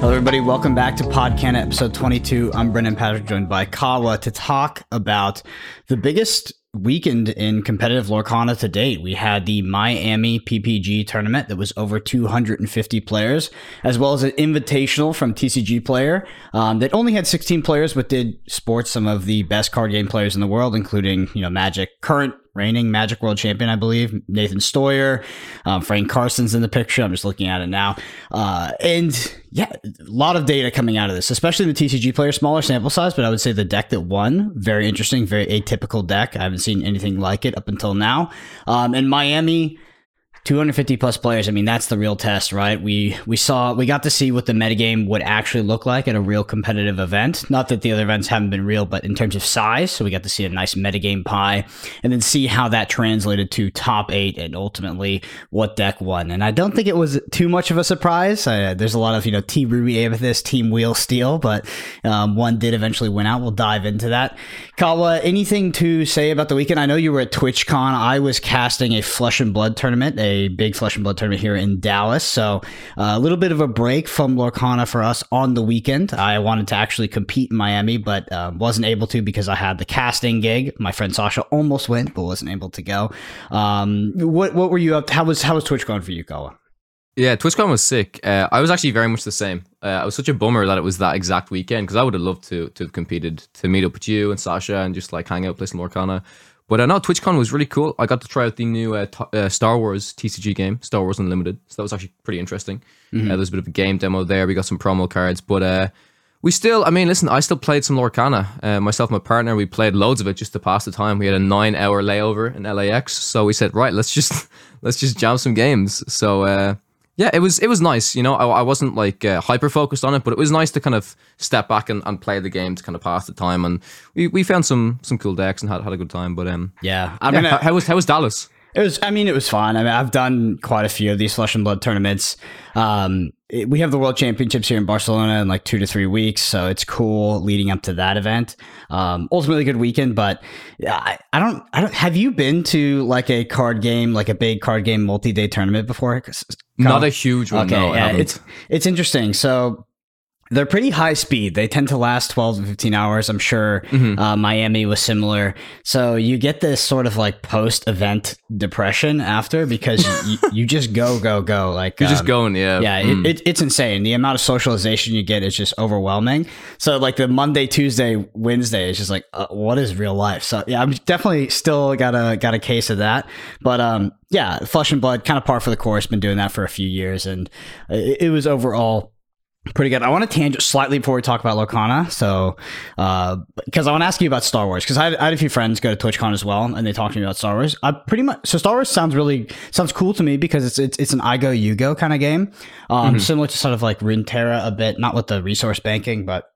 Hello, everybody. Welcome back to Podcana episode 22. I'm Brendan Patrick, joined by Kawa to talk about the biggest weekend in competitive Lorcana to date. We had the Miami PPG tournament that was over 250 players, as well as an invitational from TCG Player um, that only had 16 players, but did sport some of the best card game players in the world, including you know Magic current reigning Magic World Champion, I believe, Nathan Steuer, um, Frank Karsten's in the picture. I'm just looking at it now, uh, and yeah, a lot of data coming out of this, especially the TCG player, smaller sample size, but I would say the deck that won, very interesting, very atypical deck. I haven't seen anything like it up until now. Um, and Miami 250 plus players. I mean, that's the real test, right? We we saw we got to see what the metagame would actually look like at a real competitive event. Not that the other events haven't been real, but in terms of size, so we got to see a nice metagame pie, and then see how that translated to top eight and ultimately what deck won. And I don't think it was too much of a surprise. There's a lot of you know Team Ruby Amethyst, Team Wheel Steel, but um, one did eventually win out. We'll dive into that. Kawa, anything to say about the weekend? I know you were at TwitchCon. I was casting a Flesh and Blood tournament. A a big Flesh and Blood tournament here in Dallas. So uh, a little bit of a break from Lorcana for us on the weekend. I wanted to actually compete in Miami, but um, wasn't able to because I had the casting gig. My friend Sasha almost went, but wasn't able to go. Um, what what were you up? To? How was how was Twitch going for you, Kawa? Yeah, TwitchCon was sick. Uh, I was actually very much the same. Uh, I was such a bummer that it was that exact weekend because I would have loved to to have competed, to meet up with you and Sasha and just like hang out, play some Lorcana. But uh, know TwitchCon was really cool. I got to try out the new uh, t- uh, Star Wars TCG game, Star Wars Unlimited. So that was actually pretty interesting. Mm-hmm. Uh, there's a bit of a game demo there. We got some promo cards, but uh, we still, I mean, listen, I still played some Lorcana. Uh, myself and my partner, we played loads of it just to pass the time. We had a nine-hour layover in LAX, so we said, right, let's just let's just jam some games. So uh, yeah, it was it was nice. You know, I, I wasn't like uh, hyper focused on it, but it was nice to kind of step back and, and play the game to kind of pass the time. And we, we found some some cool decks and had, had a good time. But um, yeah, I mean, yeah, how, how was how was Dallas? It was. I mean, it was fun. I mean, I've done quite a few of these flesh and blood tournaments. Um, it, we have the World Championships here in Barcelona in like two to three weeks, so it's cool leading up to that event. Um, ultimately, a good weekend, but I, I don't. I don't. Have you been to like a card game, like a big card game multi-day tournament before? Not a huge one. Okay, no, yeah, it's it's interesting. So they're pretty high speed. They tend to last 12 to 15 hours. I'm sure mm-hmm. uh, Miami was similar. So you get this sort of like post event depression after because you, you, just go, go, go. Like you're um, just going. Yeah. Yeah. Mm. It, it, it's insane. The amount of socialization you get is just overwhelming. So like the Monday, Tuesday, Wednesday is just like, uh, what is real life? So yeah, I'm definitely still got a, got a case of that. But, um, yeah, flesh and blood kind of par for the course. Been doing that for a few years and it, it was overall pretty good. I want to tangent slightly before we talk about Lorcana. So, because uh, I want to ask you about Star Wars, because I, I, had a few friends go to TwitchCon as well, and they talked to me about Star Wars. I pretty much so Star Wars sounds really sounds cool to me because it's it's, it's an I go you go kind of game, um, mm-hmm. similar to sort of like Runeterra a bit, not with the resource banking, but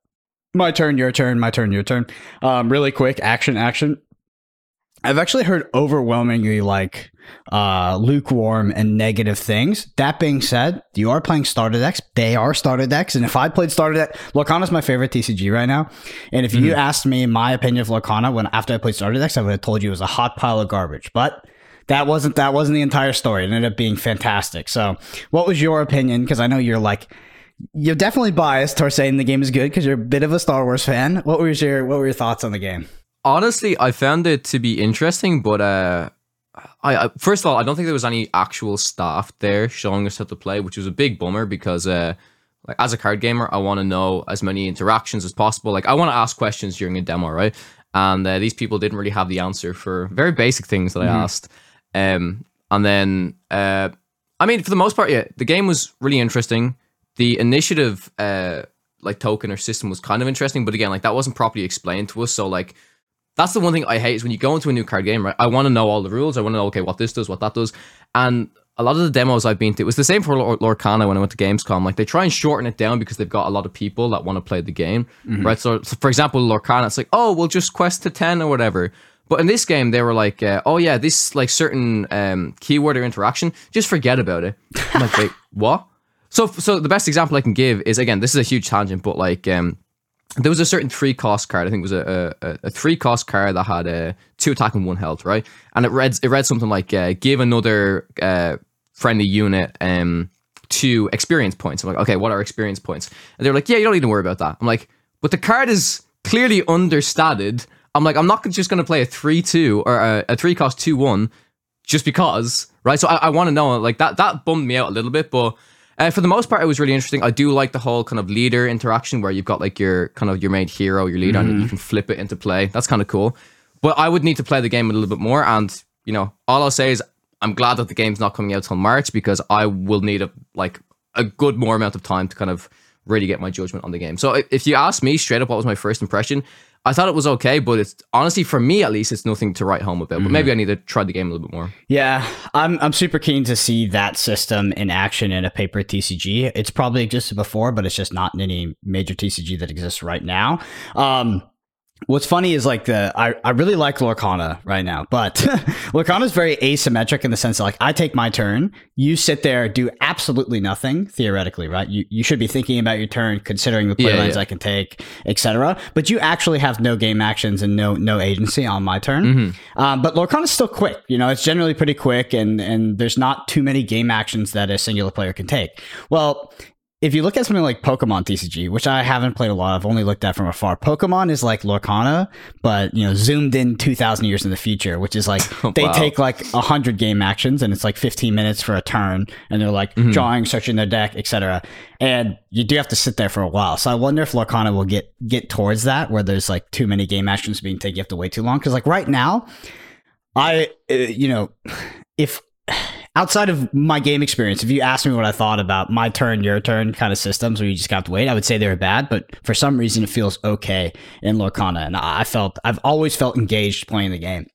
my turn, your turn, my turn, your turn. Um, really quick action, action. I've actually heard overwhelmingly like uh, lukewarm and negative things. That being said, you are playing starter decks. They are starter decks. And if I played starter deck, Lorcana's my favorite TCG right now. And if mm-hmm. you asked me my opinion of Lorcana when after I played starter decks, I would have told you it was a hot pile of garbage. But that wasn't that wasn't the entire story. It ended up being fantastic. So, what was your opinion? Because I know you're like you're definitely biased towards saying the game is good because you're a bit of a Star Wars fan. What was your what were your thoughts on the game? Honestly, I found it to be interesting, but uh, I, I, first of all, I don't think there was any actual staff there showing us how to play, which was a big bummer because uh, like as a card gamer, I want to know as many interactions as possible. Like I want to ask questions during a demo, right? And uh, these people didn't really have the answer for very basic things that I mm-hmm. asked. Um, and then, uh, I mean, for the most part, yeah, the game was really interesting. The initiative, uh, like token or system was kind of interesting, but again, like that wasn't properly explained to us. So like that's the one thing I hate is when you go into a new card game, right? I want to know all the rules. I want to know, okay, what this does, what that does. And a lot of the demos I've been to, it was the same for Lorcana when I went to Gamescom. Like they try and shorten it down because they've got a lot of people that want to play the game, mm-hmm. right? So, so, for example, Lorcana, it's like, oh, we'll just quest to 10 or whatever. But in this game, they were like, uh, oh yeah, this like certain um, keyword or interaction, just forget about it. I'm like, wait, what? So, so the best example I can give is again, this is a huge tangent, but like, um, there was a certain three cost card. I think it was a, a, a three cost card that had a uh, two attack and one health, right? And it read it read something like uh, give another uh, friendly unit um, to experience points. I'm like, okay, what are experience points? And they're like, yeah, you don't need to worry about that. I'm like, but the card is clearly understated. I'm like, I'm not just going to play a 3 2 or a, a 3 cost 2 1 just because, right? So I, I want to know, like, that, that bummed me out a little bit, but. Uh, for the most part, it was really interesting. I do like the whole kind of leader interaction where you've got like your kind of your main hero, your leader, and you can flip it into play. That's kind of cool. But I would need to play the game a little bit more. And you know, all I'll say is I'm glad that the game's not coming out till March because I will need a like a good more amount of time to kind of really get my judgment on the game. So if you ask me straight up, what was my first impression? I thought it was okay, but it's honestly for me at least, it's nothing to write home about. But maybe I need to try the game a little bit more. Yeah, I'm I'm super keen to see that system in action in a paper TCG. It's probably existed before, but it's just not in any major TCG that exists right now. Um, what's funny is like the I, I really like Lorcana right now, but Lorcana is very asymmetric in the sense that like I take my turn, you sit there, do absolutely nothing theoretically, right? You you should be thinking about your turn, considering the play Yeah, lines yeah. I can take, etc. But you actually have no game actions and no no agency on my turn. Mm-hmm. Um, but Lorcana is still quick. You know, it's generally pretty quick, and and there's not too many game actions that a singular player can take. Well, if you look at something like Pokemon TCG, which I haven't played a lot, I've only looked at from afar. Pokemon is like Lorcana, but you know, zoomed in two thousand years in the future, which is like they Wow. take like hundred game actions, and it's like fifteen minutes for a turn, and they're like drawing, searching their deck, etc. And you do have to sit there for a while. So I wonder if Lorcana will get get towards that, where there's like too many game actions being taken, you have to wait too long. Because like right now, I, uh, you know, if outside of my game experience, if you asked me what I thought about my turn, your turn kind of systems where you just have to wait, I would say they were bad. But for some reason, it feels okay in Lorcana, and I felt I've always felt engaged playing the game.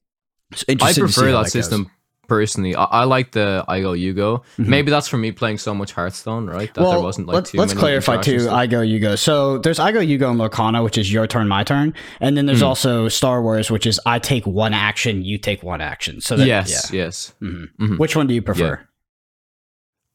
So I interested to see prefer that goes. system personally. I, I like the I go you go. Maybe that's for me playing so much Hearthstone, right? That there wasn't like let's, too let's clarify too. I go, you go. So there's I go, you go and Lorcana, which is your turn, my turn, and then there's also Star Wars, which is I take one action, you take one action. So that, yes, yes. yeah. Mhm. Mhm. Which one do you prefer?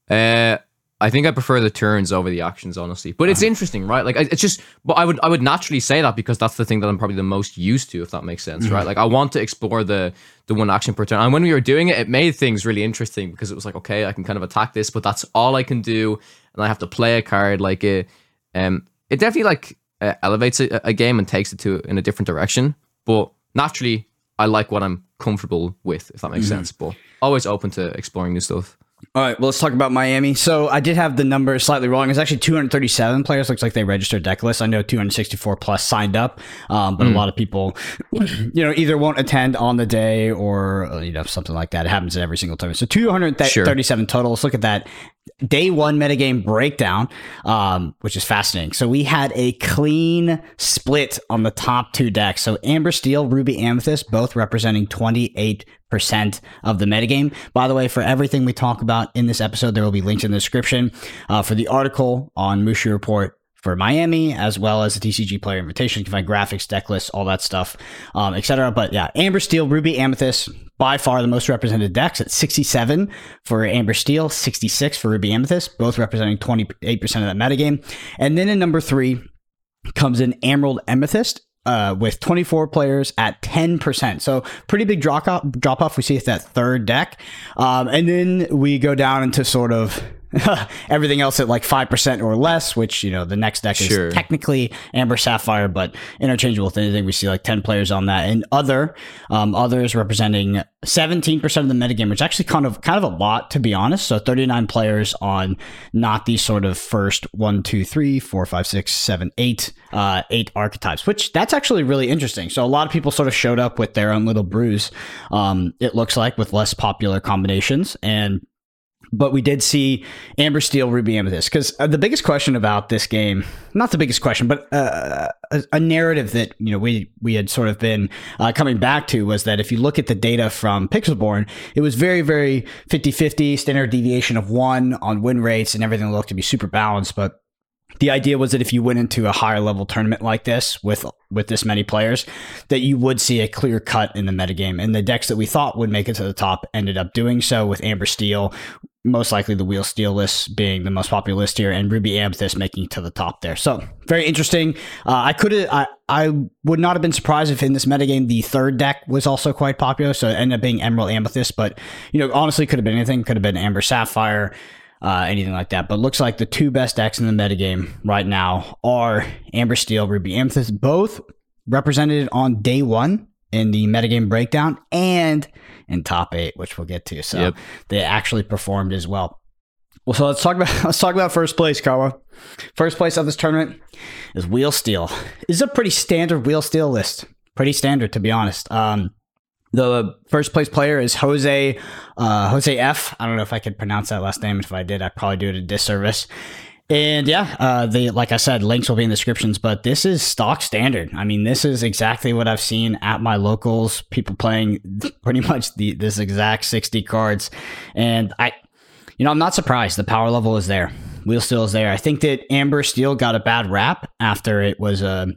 Uh, I think I prefer the turns over the actions, honestly. But Uh-huh. it's interesting, right? Like it's just, but I would I would naturally say that because that's the thing that I'm probably the most used to, if that makes sense, Mm-hmm. right? Like I want to explore the the one action per turn. And when we were doing it, it made things really interesting because it was like, okay, I can kind of attack this, but that's all I can do, and I have to play a card like it. Um, it definitely like uh, elevates a, a game and takes it to in a different direction. But naturally, I like what I'm comfortable with, if that makes Mm-hmm. sense. But always open to exploring new stuff. All right, well, let's talk about Miami. So I did have the number slightly wrong. It's actually 237 players. Looks like they registered deck list. I know 264 plus signed up, um, but a lot of people, you know, either won't attend on the day or you know something like that. It happens at every single tournament. So 237 total. Let's look at that day one metagame breakdown, um, which is fascinating. So we had a clean split on the top two decks. So Amber Steel, Ruby Amethyst, both representing 28% of the metagame. By the way, for everything we talk about in this episode, there will be links in the description uh, for the article on Mushu Report for Miami, as well as the TCG Player Invitation. You can find graphics, deck lists, all that stuff, um, etc. But yeah, Amber Steel, Ruby Amethyst, by far the most represented decks at 67 for Amber Steel, 66 for Ruby Amethyst, both representing 28% of that metagame. And then in number three comes in Emerald Amethyst. Uh, with 24 players at 10%. So pretty big drop off, drop off we see at that third deck. Um, and then we go down into sort of everything else at like 5% or less, which, you know, the next deck is Sure. technically Amber Sapphire, but interchangeable with anything. We see like 10 players on that. And other, um, others representing 17% of the metagame, which actually kind of, kind of a lot, to be honest. So 39 players on not the sort of first one, two, three, four, five, six, seven, eight, uh, eight archetypes, which that's actually really interesting. So a lot of people sort of showed up with their own little brews. Um, it looks like with less popular combinations and but we did see Amber Steel, Ruby Amethyst. Because uh, the biggest question about this game, not the biggest question, but uh, a, a narrative that you know we we had sort of been uh, coming back to was that if you look at the data from Pixelborn, it was very very 50-50, standard deviation of one on win rates, and everything looked to be super balanced, but the idea was that if you went into a higher level tournament like this with with this many players, that you would see a clear cut in the metagame. And the decks that we thought would make it to the top ended up doing so with Amber Steel, most likely the Wheel Steel list being the most popular list here, and Ruby Amethyst making to the top there. So very interesting. Uh, I could have I I would not have been surprised if in this metagame the third deck was also quite popular. So it ended up being Emerald Amethyst, but you know honestly could have been anything. Could have been Amber Sapphire. uh, anything like that. But looks like the two best decks in the metagame right now are Amber Steel, Ruby Amethyst, both represented on day one in the metagame breakdown and in top eight, which we'll get to. So Yep. they actually performed as well. Well, so let's talk about let's talk about first place, Kawa. First place of this tournament is Wheel Steel. This is a pretty standard Wheel Steel list. Pretty standard, to be honest. Um, the first place player is Jose uh, Jose F. I don't know if I could pronounce that last name. If I did, I'd probably do it a disservice. And yeah, uh, the like I said, links will be in the descriptions. But this is stock standard. I mean, this is exactly what I've seen at my locals. People playing pretty much the this exact sixty cards, and I, you know, I'm not surprised. The power level is there. Wheel Steel is there. I think that Amber Steel got a bad rap after it was a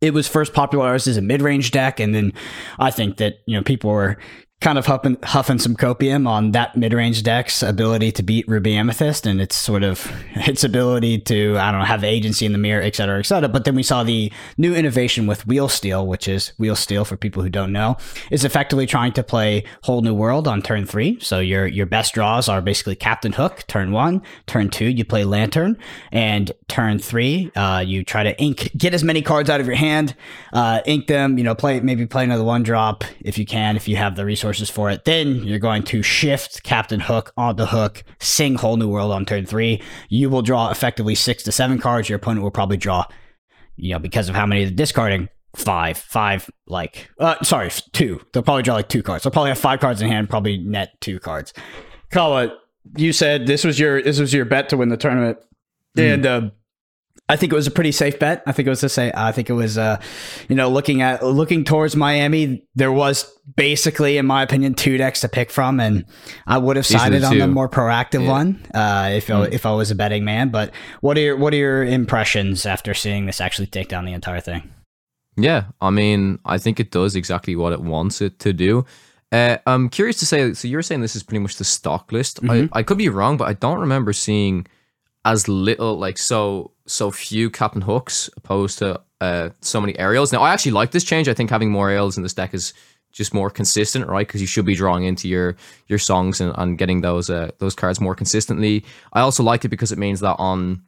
it was first popularized as a mid-range deck, and then I think that you know people were kind of huffing, huffing some copium on that mid-range deck's ability to beat Ruby Amethyst and its sort of its ability to I don't know have agency in the mirror, et cetera, et cetera. But then we saw the new innovation with Wheel Steel, which is Wheel Steel for people who don't know, is effectively trying to play Whole New World on turn three. So your your best draws are basically Captain Hook, turn one, turn two, you play Lantern, and turn three, uh, you try to ink, get as many cards out of your hand, uh, ink them, you know, play maybe play another one drop if you can, if you have the resources for it. Then you're going to shift Captain Hook onto Hook, sing Whole New World on turn three. You will draw effectively six to seven cards. Your opponent will probably draw, you know, because of how many they're discarding, five, five, like, uh, sorry, two. They'll probably draw like two cards. They'll probably have five cards in hand, probably net two cards. Kawa, you said this was your this was your bet to win the tournament, and uh, I think it was a pretty safe bet. I think it was to say I think it was uh, you know looking at looking towards Miami, there was basically, in my opinion, two decks to pick from, and I would have These sided the on the more proactive Yeah. one uh, if I, if I was a betting man. But what are your what are your impressions after seeing this actually take down the entire thing? Yeah, I mean, I think it does exactly what it wants it to do. Uh, I'm curious to say, so you're saying this is pretty much the stock list. Mhm. I, I could be wrong, but I don't remember seeing as little, like so so few Captain Hooks opposed to uh, so many Ariels. Now, I actually like this change. I think having more Ariels in this deck is just more consistent, right? Because you should be drawing into your your songs and, and getting those uh, those cards more consistently. I also like it because it means that on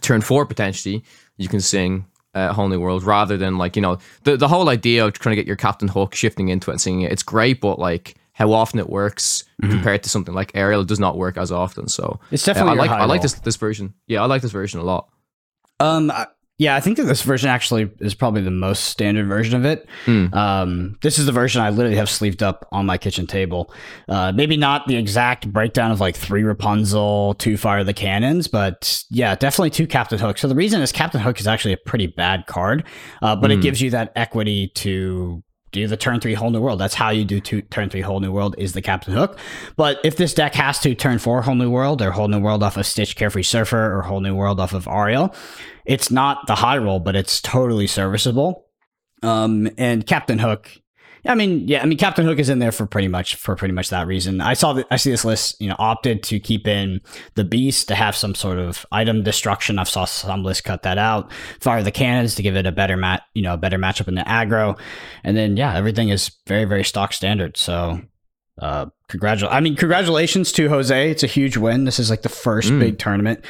turn four potentially you can sing uh, whole new world rather than like you know the the whole idea of trying to get your captain hook shifting into it and singing it it's great but like how often it works compared to something like Ariel it does not work as often so It's uh, definitely i like i like this this version yeah i like this version a lot Um, I- yeah, I think that this version actually is probably the most standard version of it. Hmm. Um, this is the version I literally have sleeved up on my kitchen table. Uh, maybe not the exact breakdown of like three Rapunzel, two Fire the Cannons, but yeah, definitely two Captain Hook. So the reason is Captain Hook is actually a pretty bad card, uh, but it Hmm. gives you that equity to do the turn three whole new world. That's how you do two, turn three whole new world is the Captain Hook. But if this deck has to turn four whole new world or whole new world off of Stitch Carefree Surfer or whole new world off of Ariel, it's not the high roll, but it's totally serviceable. Um, and Captain Hook, I mean, yeah, I mean, Captain Hook is in there for pretty much for pretty much that reason. I saw that I see this list, you know, opted to keep in the Beast to have some sort of item destruction. I've saw some lists cut that out. Fire the cannons to give it a better mat, you know, a better matchup in the aggro, and then yeah, everything is very very stock standard. So. Uh, congratulations! I mean, congratulations to Jose. It's a huge win. This is like the first Mm. big tournament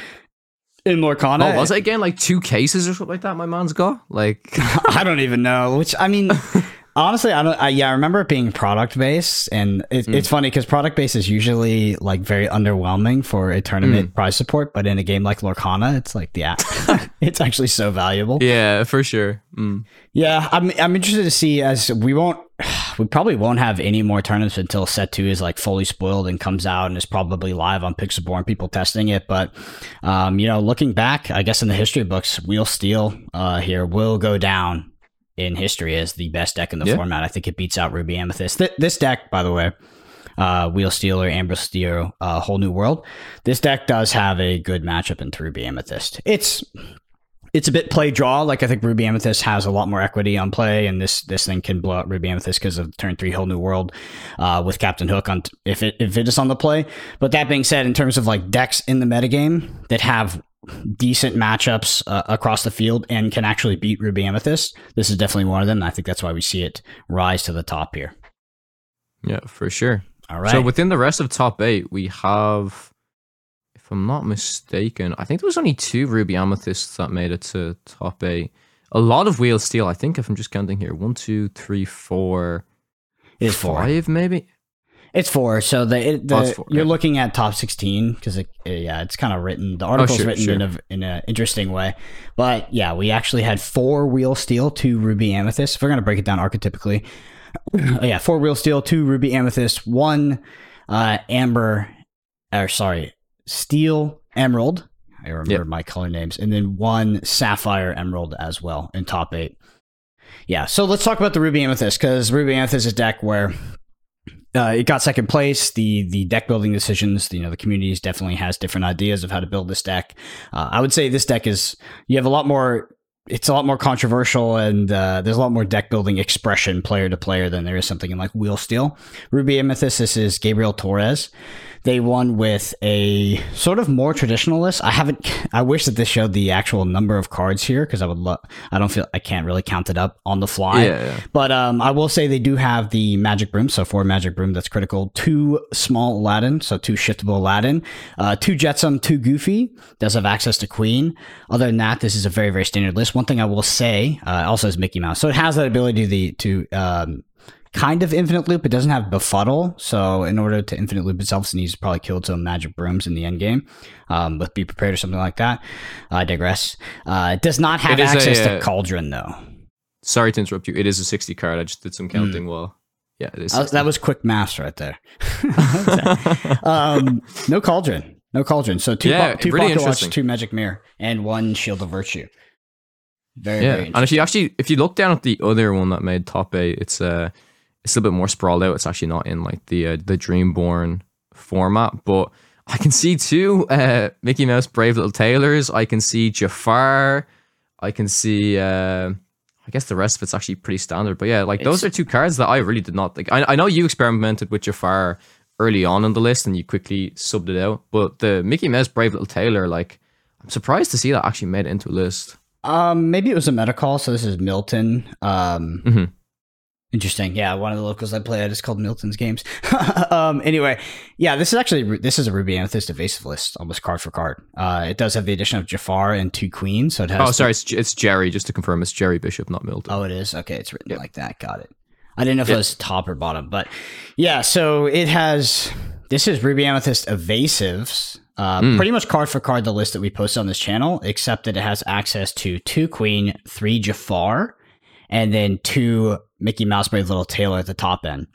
in Lorcana. oh was it again like two cases or something like that my man's got like I don't even know. Which I mean, honestly, I don't. I, yeah, I remember it being product based, and it, Mm. it's funny because product based is usually like very underwhelming for a tournament Mm. prize support, but in a game like Lorcana, it's like the app. it's actually so valuable. yeah for sure mm. Yeah, I'm I'm interested to see as we won't we probably won't have any more tournaments until set two is like fully spoiled and comes out and is probably live on Pixelborn people testing it. But um, you know, looking back, I guess in the history books, Wheel Steel uh, here will go down in history as the best deck in the Yeah. format. I think it beats out Ruby Amethyst. Th- this deck, by the way, uh, Wheel Steel or Amber Steel, uh, Whole New World. This deck does have a good matchup into Ruby Amethyst. It's it's a bit play draw. Like I think Ruby Amethyst has a lot more equity on play, and this this thing can blow out Ruby Amethyst because of turn three whole new world uh, with Captain Hook on t- if it if it is on the play. But that being said, in terms of like decks in the metagame that have decent matchups uh, across the field and can actually beat Ruby Amethyst, this is definitely one of them. And I think that's why we see it rise to the top here. yeah for sure All right. So within the rest of top eight, we have if I'm not mistaken. I think there was only two ruby amethysts that made it to top eight. A lot of wheel steel. I think if I'm just counting here, one, two, three, four, It's four. five, maybe. It's four. So the, it, the Oh, four, you're yeah. looking at top sixteen because it, yeah, it's kind of written. The article's sure, written sure. in a in an interesting way. But yeah, we actually had four wheel steel, two ruby amethyst. If we're gonna break it down archetypically, oh, yeah, four wheel steel, two ruby amethyst, one uh, amber, or sorry, steel emerald. I remember Yep. my color names, and then one sapphire emerald as well in top eight. Yeah, so let's talk about the ruby amethyst because ruby amethyst is a deck where uh, it got second place. The the deck building decisions, you know, the communities definitely has different ideas of how to build this deck. Uh, I would say this deck is you have a lot more. It's a lot more controversial, and uh, there's a lot more deck building expression player to player than there is something in like Wheel Steel. Ruby Amethyst. This is Gabriel Torres. They won with a sort of more traditional list. I haven't. I wish that this showed the actual number of cards here because I would love. I don't feel I can't really count it up on the fly. Yeah, yeah. But um, I will say they do have the magic broom, so four magic broom that's critical. Two small Aladdin, so two shiftable Aladdin. Uh, two Jetsam, two Goofy. Does have access to Queen. Other than that, this is a very very standard list. One thing I will say uh, also is Mickey Mouse, so it has that ability to the to um, kind of infinite loop. It doesn't have befuddle, so in order to infinite loop itself, it needs to probably kill some magic brooms in the end game. Um, with be prepared or something like that. I digress. Uh, it does not have is a, access to uh, Cauldron though. Sorry to interrupt you. It is a 60 card. I just did some counting while. Yeah. Uh, that was quick maths right there. um, no cauldron, no cauldron. So two, Yeah, yeah, two really pocket watch, two magic mirror, and one shield of virtue. Very, yeah, very and if you actually if you look down at the other one that made top eight, it's uh it's a little bit more sprawled out. It's actually not in like the uh, the Dreamborn format, but I can see two uh, Mickey Mouse Brave Little Tailors. I can see Jafar. I can see. Uh, I guess the rest of it's actually pretty standard, but yeah, like those are two cards that I really did not think. I, I know you experimented with Jafar early on in the list and you quickly subbed it out, but the Mickey Mouse Brave Little Tailor, like, I'm surprised to see that actually made it into a list. Um, maybe it was a meta call. So this is Milton. Um, Mhm. Interesting. Yeah, one of the locals I play at is called Milton's Games. um, anyway, yeah, this is actually this is a Ruby Amethyst evasive list, almost card for card. Uh, it does have the addition of Jafar and two queens, so it has. Oh, sorry, it's, it's Jerry. Just to confirm, it's Jerry Bishop, not Milton. Oh, it is. Okay, it's written Yep. like that. Got it. I didn't know if Yep. it was top or bottom, but yeah. So it has. This is Ruby Amethyst evasives. Uh, Mm. Pretty much card for card the list that we posted on this channel, except that it has access to two Queen, three Jafar, and then two Mickey Mouse Brave Little Tailor at the top end,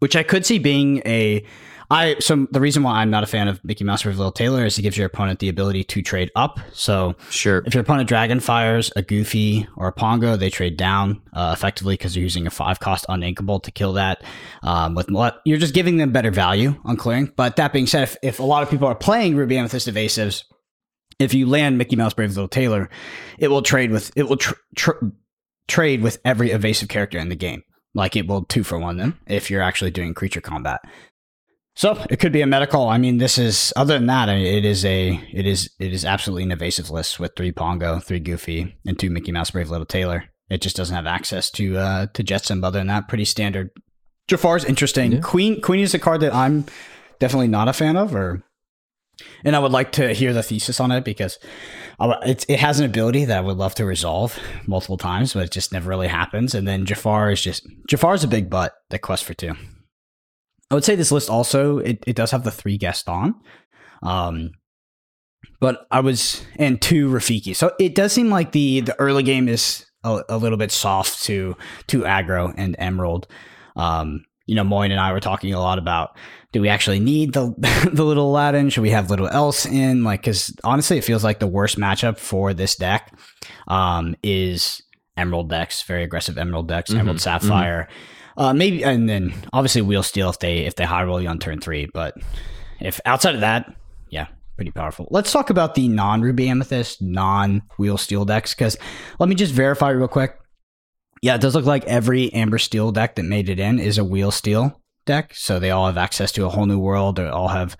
which I could see being a. I so the reason why I'm not a fan of Mickey Mouse Brave Little Tailor is it gives your opponent the ability to trade up. So Sure. if your opponent dragon fires a Goofy or a Pongo, they trade down uh, effectively because they're using a five cost uninkable to kill that. Um, with you're just giving them better value on clearing. But that being said, if, if a lot of people are playing Ruby Amethyst evasives, if you land Mickey Mouse Brave Little Tailor, it will trade with it will tr- tr- trade with every evasive character in the game. Like it will two for one them if you're actually doing creature combat. So it could be a meta call. I mean, this is other than that, I- it is a it is it is absolutely an evasive list with three Pongo, three Goofy, and two Mickey Mouse Brave Little Tailor. It just doesn't have access to uh to Jetsam. Other than that, pretty standard. Jafar's interesting. Yeah. Queen Queen is a card that I'm definitely not a fan of, or and I would like to hear the thesis on it because it, it has an ability that I would love to resolve multiple times, but it just never really happens. And then Jafar is just Jafar is a big butt that quest for two. I would say this list also it, it does have the three Gaston, um, but I was and two Rafiki. So it does seem like the the early game is a, a little bit soft to to aggro and Emerald. Um, you know, Moyne and I were talking a lot about do we actually need the the little Aladdin? Should we have little else in? Like, because honestly, it feels like the worst matchup for this deck um, is Emerald decks, very aggressive Emerald decks, Mhm, Emerald Sapphire. Uh, maybe, and then obviously Wheel Steel if they if they high roll you on turn three. But if outside of that, yeah, pretty powerful. Let's talk about the non Ruby Amethyst, non Wheel Steel decks because let me just verify real quick. Yeah, it does look like every Amber Steel deck that made it in is a Wheel Steel deck. So they all have access to a whole new world. They all have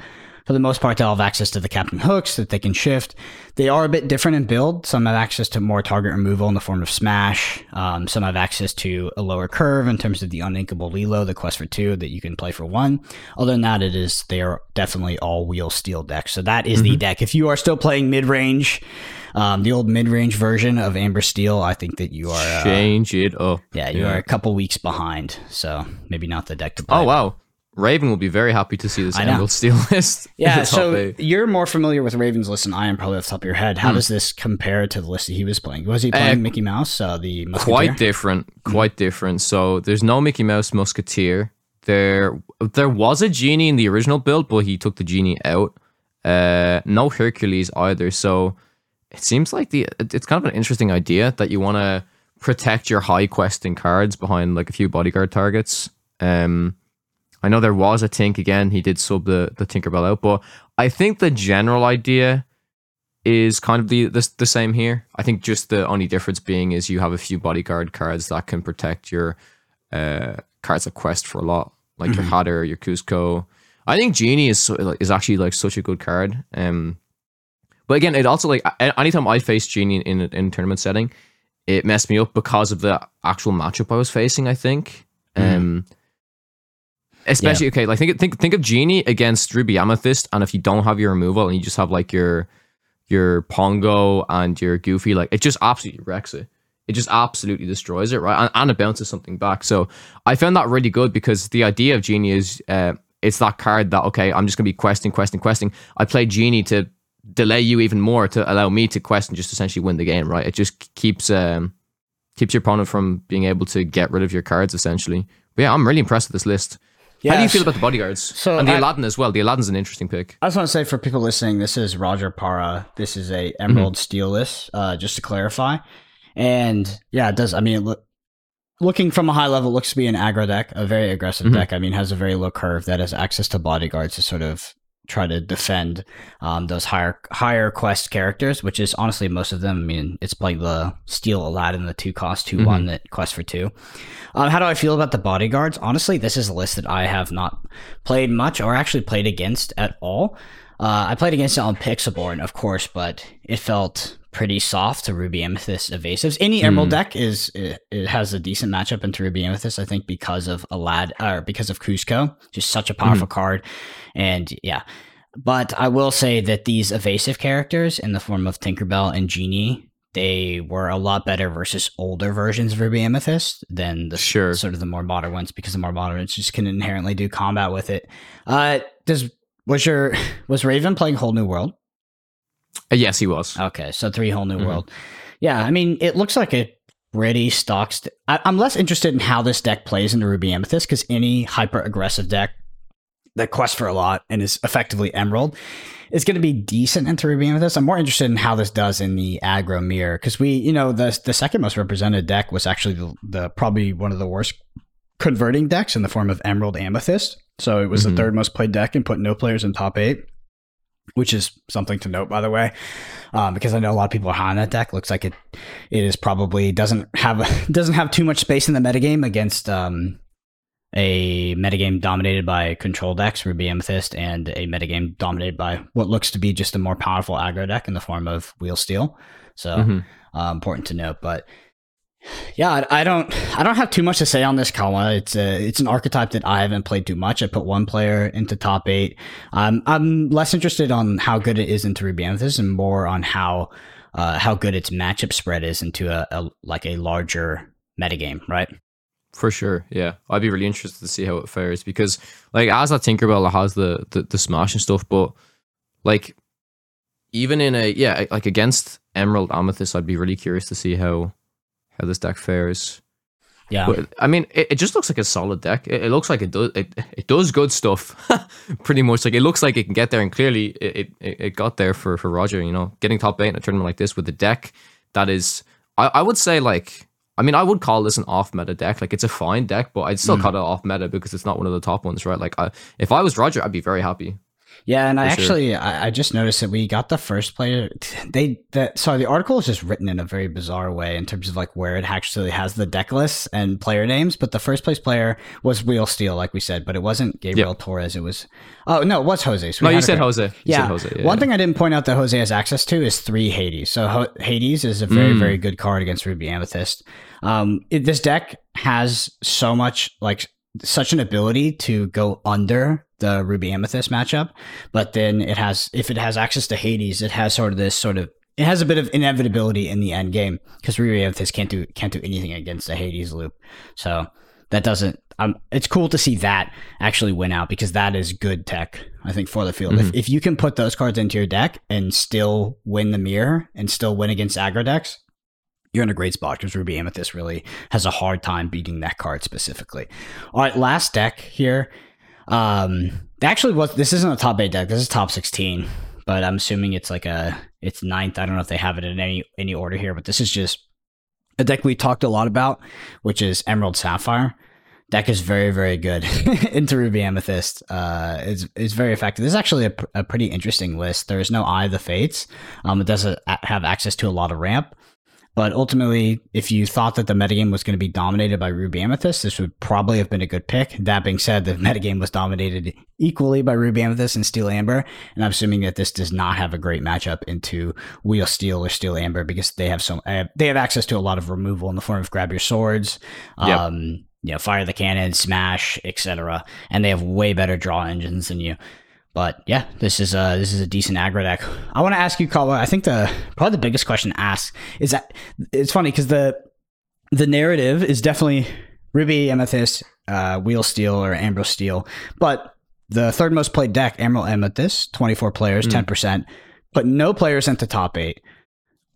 for the most part, they'll have access to the Captain Hooks that they can shift. They are a bit different in build. Some have access to more target removal in the form of Smash. Um, some have access to a lower curve in terms of the uninkable Lilo, the quest for two that you can play for one. Other than that, it is they are definitely all wheel steel decks. So that is mm-hmm. the deck. If you are still playing mid range, um, the old mid range version of Amber Steel, I think that you are uh, change it up. Yeah, you yeah. are a couple weeks behind. So maybe not the deck to play. Oh wow. Raven will be very happy to see this Emerald Steel list. Yeah, so eight. you're more familiar with Raven's list than I am, probably off the top of your head. How mm. does this compare to the list that he was playing? Was he playing uh, Mickey Mouse? Uh, the Musketeer? quite different, hmm. quite mm. different. So there's no Mickey Mouse Musketeer. There, there was a genie in the original build, but he took the genie out. Uh, no Hercules either. So it seems like the it's kind of an interesting idea that you want to protect your high questing cards behind like a few bodyguard targets. Um, I know there was a Tink again. He did sub the the Tinkerbell out, but I think the general idea is kind of the, the the same here. I think just the only difference being is you have a few bodyguard cards that can protect your uh, cards that quest for a lot, like mm-hmm. your Hatter, your Kuzco. I think Genie is is actually like such a good card. Um, but again, it also like anytime I face Genie in in, tournament setting, it messed me up because of the actual matchup I was facing. I think. Mm-hmm. Um, Especially yeah. okay, like think think think of Genie against Ruby Amethyst, and if you don't have your removal and you just have like your your Pongo and your Goofy, like it just absolutely wrecks it. It just absolutely destroys it, right? And, and it bounces something back. So I found that really good because the idea of Genie is uh, it's that card that okay, I'm just gonna be questing, questing, questing. I play Genie to delay you even more to allow me to quest and just essentially win the game, right? It just keeps um keeps your opponent from being able to get rid of your cards essentially. But yeah, I'm really impressed with this list. Yes. How do you feel about the bodyguards? So and the I, Aladdin as well. The Aladdin's an interesting pick. I just want to say for people listening, this is Roger Para. This is a Emerald mm-hmm. Steel list, uh, just to clarify. And yeah, it does. I mean, look, looking from a high level, looks to be an aggro deck, a very aggressive mm-hmm. deck. I mean, has a very low curve that has access to bodyguards to sort of try to defend um, those higher higher quest characters, which is honestly most of them. I mean, it's like the Steel Aladdin, the two cost 2 mm-hmm. one that quest for two. Um, how do I feel about the bodyguards? Honestly, this is a list that I have not played much or actually played against at all. Uh, I played against it on Pixelborn, of course, but it felt pretty soft to Ruby Amethyst evasives. Any Emerald mm. deck is it, it, has a decent matchup into Ruby Amethyst, I think, because of Alad or because of Kuzco, just such a powerful mm. card. And yeah. But I will say that these evasive characters in the form of Tinkerbell and Genie, they were a lot better versus older versions of Ruby Amethyst than the sure. sort of the more modern ones because the more modern ones just can inherently do combat with it. Uh does was your was Raven playing Whole New World? Uh, yes, he was. Okay, so three whole new mm-hmm. world. Yeah, I mean, it looks like a pretty stock. St- I- am less interested in how this deck plays into Ruby Amethyst because any hyper aggressive deck that quests for a lot and is effectively Emerald is going to be decent into Ruby Amethyst. I'm more interested in how this does in the aggro mirror because we, you know, the the second most represented deck was actually the, the probably one of the worst converting decks in the form of Emerald Amethyst. So it was mm-hmm. the third most played deck and put no players in top eight which is something to note, by the way, um, because I know a lot of people are high on that deck. Looks like it it is probably doesn't have doesn't have too much space in the metagame against um, a metagame dominated by control decks, Ruby Amethyst, and a metagame dominated by what looks to be just a more powerful aggro deck in the form of Wheel Steel. So mm-hmm. uh, important to note, but yeah, I don't. I don't have too much to say on this Kawa. It's a. It's an archetype that I haven't played too much. I put one player into top eight. Um, I'm less interested on how good it is into Ruby Amethyst, and more on how uh, how good its matchup spread is into a, a like a larger metagame, right? For sure, yeah. I'd be really interested to see how it fares because, like, as a Tinkerbell, has the, the the smash and stuff, but like, even in a yeah, like against Emerald Amethyst, I'd be really curious to see how how this deck fares. Yeah, but, I mean, it, it just looks like a solid deck. It, it looks like it does it, it does good stuff, pretty much. Like it looks like it can get there, and clearly it, it, it got there for for Roger. You know, getting top eight in a tournament like this with a deck that is, I, I would say like, I mean, I would call this an off meta deck. Like it's a fine deck, but I'd still mm. call it off meta because it's not one of the top ones, right? Like I, if I was Roger, I'd be very happy. Yeah, and I sure. actually I, I just noticed that we got the first player. They that sorry, the article is just written in a very bizarre way in terms of like where it actually has the deck lists and player names. But the first place player was Wheel Steel, like we said, but it wasn't Gabriel Torres. It was oh no, it was Jose. So No, you said Jose. You yeah. said Jose. Yeah, One yeah. thing I didn't point out that Jose has access to is three Hades. So Ho- Hades is a very, Mm. very good card against Ruby Amethyst. Um, it, this deck has so much, like, such an ability to go under the Ruby Amethyst matchup, but then it has, if it has access to Hades, it has sort of this sort of, it has a bit of inevitability in the end game because Ruby Amethyst can't do can't do anything against the Hades loop. So that doesn't. Um, it's cool to see that actually win out because that is good tech. I think for the field, if, if you can put those cards into your deck and still win the mirror and still win against aggro decks, you're in a great spot because Ruby Amethyst really has a hard time beating that card specifically. All right, last deck here. Um, actually, was this isn't a top eight deck. This is top sixteen, but I'm assuming it's like a it's ninth. I don't know if they have it in any any order here, but this is just a deck we talked a lot about, which is Emerald Sapphire. Deck is very very good into Ruby Amethyst. Uh, it's it's very effective. This is actually a, a pretty interesting list. There is no Eye of the Fates. Um, it doesn't have access to a lot of ramp. But ultimately, if you thought that the metagame was going to be dominated by Ruby Amethyst, this would probably have been a good pick. That being said, the metagame was dominated equally by Ruby Amethyst and Steel Amber, and I'm assuming that this does not have a great matchup into Wheel Steel or Steel Amber because they have some uh, they have access to a lot of removal in the form of grab your swords, Yep. um, you know, fire the cannon, smash, etc. And they have way better draw engines than you. But yeah, this is a this is a decent aggro deck. I want to ask you, Kawa. I think the probably the biggest question to ask is that it's funny because the the narrative is definitely Ruby, Amethyst, uh, Wheel Steel, or Ambrose Steel, but the third most played deck, Emerald Amethyst, twenty four players, Mm. ten percent, but no players in the top eight.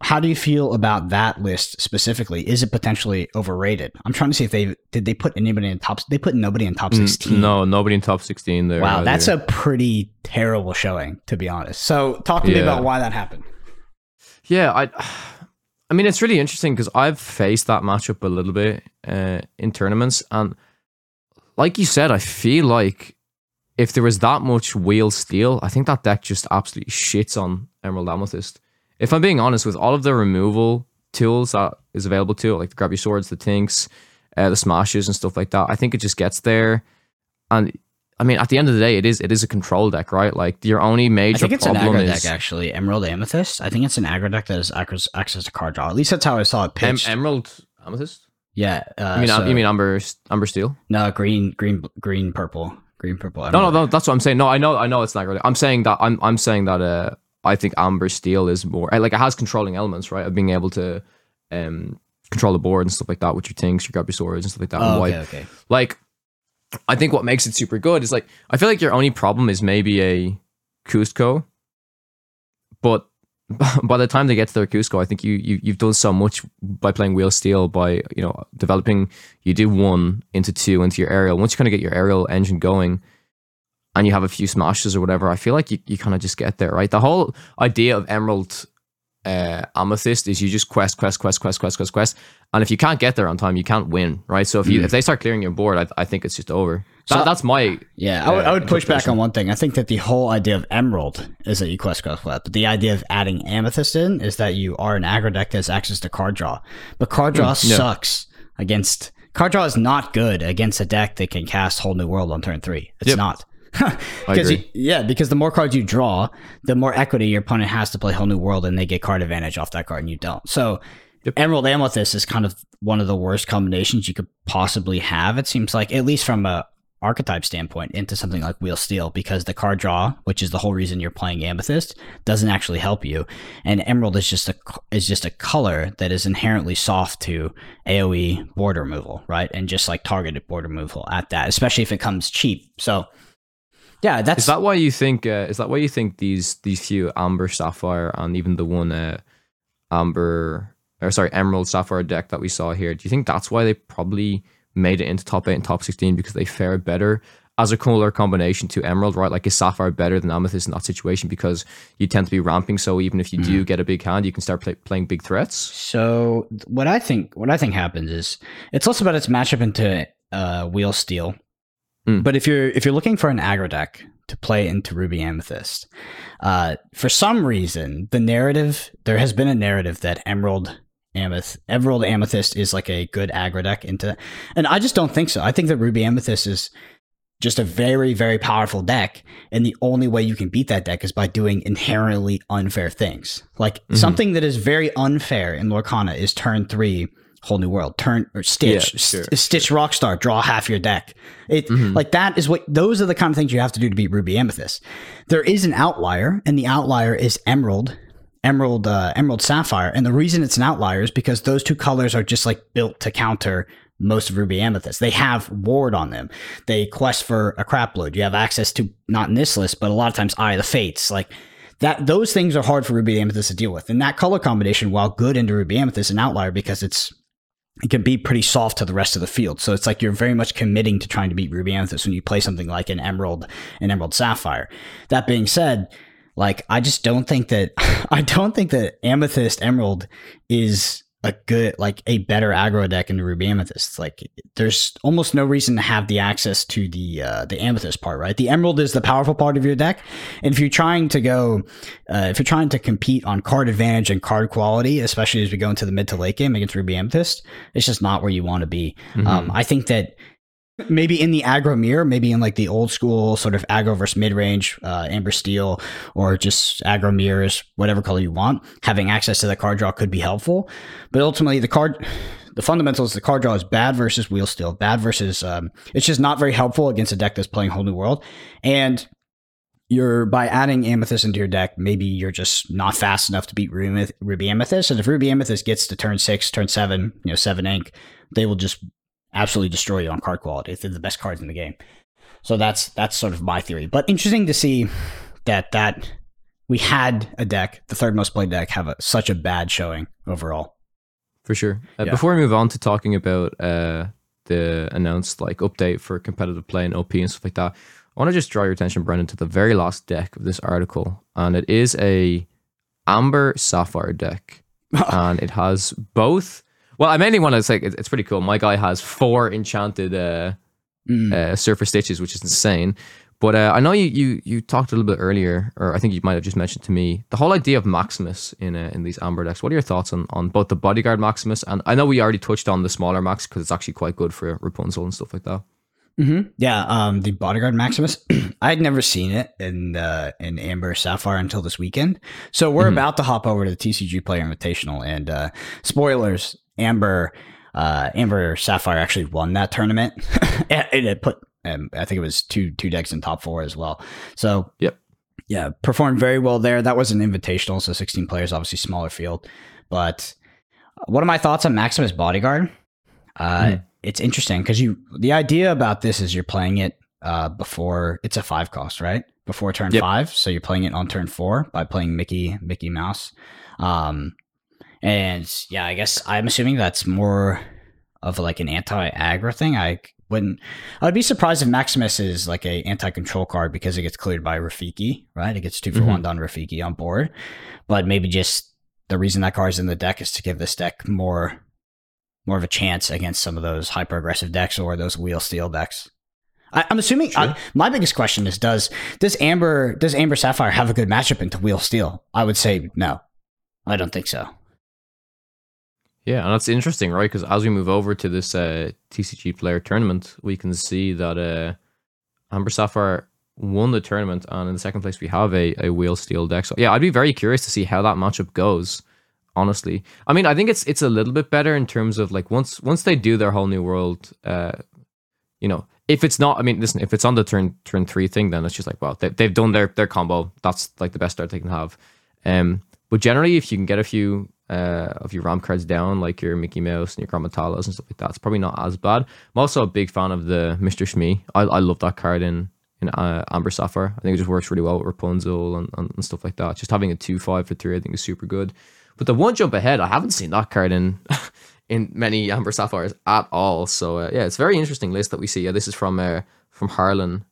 How do you feel about that list specifically? Is it potentially overrated? I'm trying to see if they did they put anybody in top. They put nobody in top Mm, sixteen. No, nobody in top 16 there. Wow, either. that's a pretty terrible showing, to be honest. So, talk to me about why that happened. Yeah, I I mean it's really interesting because I've faced that matchup a little bit uh, in tournaments and like you said, I feel like if there was that much wheel steel, I think that deck just absolutely shits on Emerald Amethyst. If I'm being honest, with all of the removal tools that is available to it, like the grab your swords, the tinks, uh, the smashes and stuff like that, I think it just gets there. And I mean, at the end of the day, it is it is a control deck, right? Like your only major I think it's an problem aggro is deck, actually. Emerald Amethyst. I think it's an aggro deck that has access, access to card draw. At least that's how I saw it Em- pitched. Emerald Amethyst. yeah. Uh, You mean so- you mean Amber Amber Steel? no green, green, green, purple, green, purple. No, no, no. That's what I'm saying. No, I know, I know it's not really. I'm saying that I'm I'm saying that uh, I think Amber Steel is more like it has controlling elements, right? Of being able to um control the board and stuff like that with your things, your grab your swords and stuff like that. Oh, okay, okay. Like, I think what makes it super good is like I feel like your only problem is maybe a Kuzco, but by the time they get to their Kuzco, I think you, you you've done so much by playing Wheel Steel by you know developing. You do one into two into your Ariel. Once you kind of get your Ariel engine going, and you have a few smashes or whatever, I feel like you, you kind of just get there, right? The whole idea of Emerald uh, Amethyst is you just quest, quest, quest, quest, quest, quest, quest, and if you can't get there on time, you can't win, right? So if you Mm. if they start clearing your board, I, I think it's just over. That, So- that's my Yeah, I would, I would push back on one thing. I think that the whole idea of Emerald is that you quest quest quest, but the idea of adding Amethyst in is that you are an aggro deck that has access to card draw. But card draw yeah. sucks against card draw is not good against a deck that can cast Whole New World on turn three. It's Yep. not. Because yeah, because the more cards you draw, the more equity your opponent has to play Whole New World, and they get card advantage off that card, and you don't. So. Yep. Emerald Amethyst is kind of one of the worst combinations you could possibly have. It seems like, at least from a archetype standpoint, into something like Wheel Steel, because the card draw, which is the whole reason you're playing Amethyst, doesn't actually help you. And Emerald is just a is just a color that is inherently soft to AOE board removal, right? And just like targeted board removal at that, especially if it comes cheap. So, yeah, that's Is that why you think? Uh, is that why you think these these few Amber Sapphire and even the one uh, Amber or sorry Emerald Sapphire deck that we saw here? Do you think that's why they probably made it into top eight and top sixteen because they fared better as a cooler combination to Emerald, right? Like is Sapphire better than Amethyst in that situation because you tend to be ramping. So even if you do get a big hand, you can start play, playing big threats. So what I think what I think happens is it's also about its matchup into uh, wheel steel. Mm. But if you're if you're looking for an aggro deck to play into Ruby Amethyst. Uh, for some reason, the narrative there has been a narrative that Emerald Amethyst, Emerald Amethyst is like a good aggro deck into, and I just don't think so. I think that Ruby Amethyst is just a very, very powerful deck. And the only way you can beat that deck is by doing inherently unfair things. Like mm-hmm. something that is very unfair in Lorcana is turn three, whole new world, turn or stitch, yeah, sure, st- stitch sure. rockstar, draw half your deck. It mm-hmm. like that is what those are the kind of things you have to do to beat Ruby Amethyst. There is an outlier, and the outlier is Emerald. Emerald, uh, Emerald Sapphire, and the reason it's an outlier is because those two colors are just like built to counter most of Ruby Amethyst. They have ward on them. They quest for a crap load. You have access to not in this list, but a lot of times Eye of the Fates. Like that those things are hard for Ruby Amethyst to deal with. And that color combination, while good into Ruby Amethyst, is an outlier because it's it can be pretty soft to the rest of the field. So it's like you're very much committing to trying to beat Ruby Amethyst when you play something like an Emerald, an Emerald Sapphire. That being said, like I just don't think that I don't think that Amethyst Emerald is a good like a better aggro deck in Ruby Amethyst. Like there's almost no reason to have the access to the uh, the Amethyst part, right? The Emerald is the powerful part of your deck, and if you're trying to go, uh, if you're trying to compete on card advantage and card quality, especially as we go into the mid to late game against Ruby Amethyst, it's just not where you want to be. Mm-hmm. Um, I think that maybe in the aggro mirror, maybe in like the old school sort of aggro versus mid range, uh, amber steel, or just aggro mirrors, whatever color you want, having access to the card draw could be helpful. But ultimately, the card, the fundamentals, the card draw is bad versus wheel steel, bad versus, um, it's just not very helpful against a deck that's playing Whole New World. And you're by adding amethyst into your deck, maybe you're just not fast enough to beat Ruby Amethyst. And if Ruby Amethyst gets to turn six, turn seven, you know, seven ink, they will just absolutely destroy you on card quality. They're the best cards in the game. So that's that's sort of my theory. But interesting to see that that we had a deck, the third most played deck, have a, such a bad showing overall. For sure. Uh, yeah. Before we move on to talking about uh, the announced like update for competitive play and OP and stuff like that, I want to just draw your attention, Brendan, to the very last deck of this article, and it is a Amber Sapphire deck, and it has both well, I mainly want to say it's pretty cool. My guy has four enchanted uh, mm. uh, surfer stitches, which is insane. But uh, I know you, you you talked a little bit earlier, or I think you might have just mentioned to me the whole idea of Maximus in uh, in these Amber decks. What are your thoughts on, on both the Bodyguard Maximus and I know we already touched on the smaller Max because it's actually quite good for Rapunzel and stuff like that. Mm-hmm. Yeah, um, the Bodyguard Maximus. I had never seen it in uh, in Amber Sapphire until this weekend. So we're mm-hmm. about to hop over to the TCG Player Invitational, and uh, spoilers: Amber uh, Amber Sapphire actually won that tournament, and it put um, I think it was two two decks in top four as well. So yep, yeah, performed very well there. That was an invitational, so 16 players, obviously smaller field. But what are my thoughts on Maximus Bodyguard? Uh, mm. It's interesting because you the idea about this is you're playing it uh, before it's a five cost, right? Before turn yep. five, so you're playing it on turn four by playing Mickey Mickey Mouse. Um, and yeah, I guess I'm assuming that's more of like an anti-aggro thing. I wouldn't. I'd be surprised if Maximus is like a anti-control card because it gets cleared by Rafiki, right? It gets 2 for mm-hmm. one on Rafiki on board, but maybe just the reason that card is in the deck is to give this deck more more of a chance against some of those hyper aggressive decks or those wheel steel decks. I, am assuming I, my biggest question is does does Amber does Amber Sapphire have a good matchup into wheel steel? I would say no. I don't think so. Yeah, and that's interesting, right? Because as we move over to this uh, TCG player tournament, we can see that uh, Amber Sapphire won the tournament, and in the second place we have a, a wheel steel deck. So yeah, I'd be very curious to see how that matchup goes. Honestly, I mean, I think it's it's a little bit better in terms of like once once they do their whole new world, uh, you know, if it's not, I mean, listen, if it's on the turn turn three thing, then it's just like, well, they, they've done their their combo. That's like the best start they can have. Um, but generally, if you can get a few uh, of your RAM cards down, like your Mickey Mouse and your Gramma Talas and stuff like that. It's probably not as bad. I'm also a big fan of the Mr. Smee. I, I love that card in in uh, Amber Sapphire. I think it just works really well with Rapunzel and, and, and, stuff like that. Just having a 2 5 for 3, I think is super good. But the one jump ahead, I haven't seen that card in in many Amber Sapphires at all. So uh, yeah, it's a very interesting list that we see. Yeah, this is from uh, from Harlan.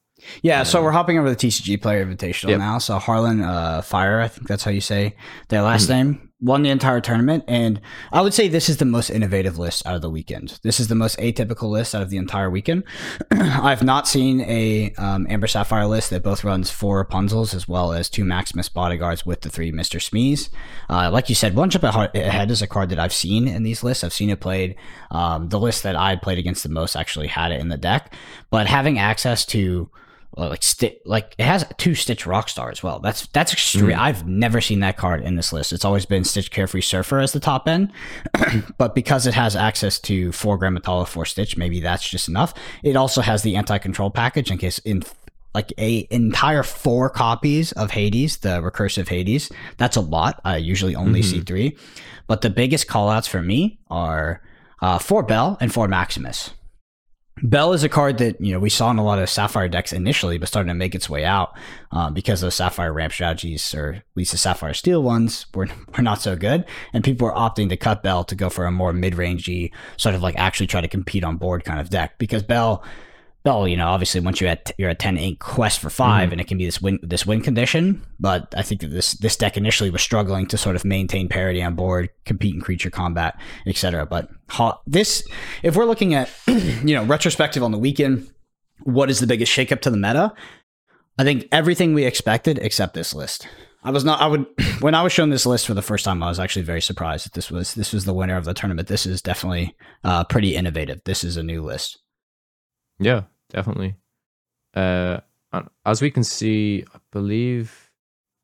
Yeah, so we're hopping over the TCG Player Invitational yep. now. So Harlan uh, Fire, I think that's how you say their last mm-hmm. name won the entire tournament, and I would say this is the most innovative list out of the weekend. This is the most atypical list out of the entire weekend. I've not seen a um, Amber Sapphire list that both runs four Rapunzels as well as two Maximus bodyguards with the three Mister Smees. Uh, like you said, one jump ahead is a card that I've seen in these lists. I've seen it played. Um, the list that I played against the most actually had it in the deck, but having access to like sti- like it has two Stitch Rockstar as well. That's that's extreme. Mm. I've never seen that card in this list. It's always been Stitch Carefree Surfer as the top end, but because it has access to four Gramma Tala, four Stitch, maybe that's just enough. It also has the anti control package in case in like a entire four copies of Hades, the recursive Hades. That's a lot. I usually only mm-hmm. see three, but the biggest callouts for me are uh, four Belle and four Maximus. Belle is a card that you know we saw in a lot of Sapphire decks initially, but starting to make its way out uh, because those Sapphire ramp strategies, or at least the Sapphire Steel ones, were were not so good, and people were opting to cut Belle to go for a more mid rangey, sort of like actually try to compete on board kind of deck because Belle well, you know, obviously once you're at you're at ten ink quest for 5 mm-hmm. and it can be this win this win condition. But I think that this this deck initially was struggling to sort of maintain parity on board, compete in creature combat, etc. But this, if we're looking at you know retrospective on the weekend, what is the biggest shakeup to the meta? I think everything we expected except this list. I was not. I would when I was shown this list for the first time, I was actually very surprised that this was this was the winner of the tournament. This is definitely uh, pretty innovative. This is a new list. Yeah, definitely. Uh, as we can see, I believe,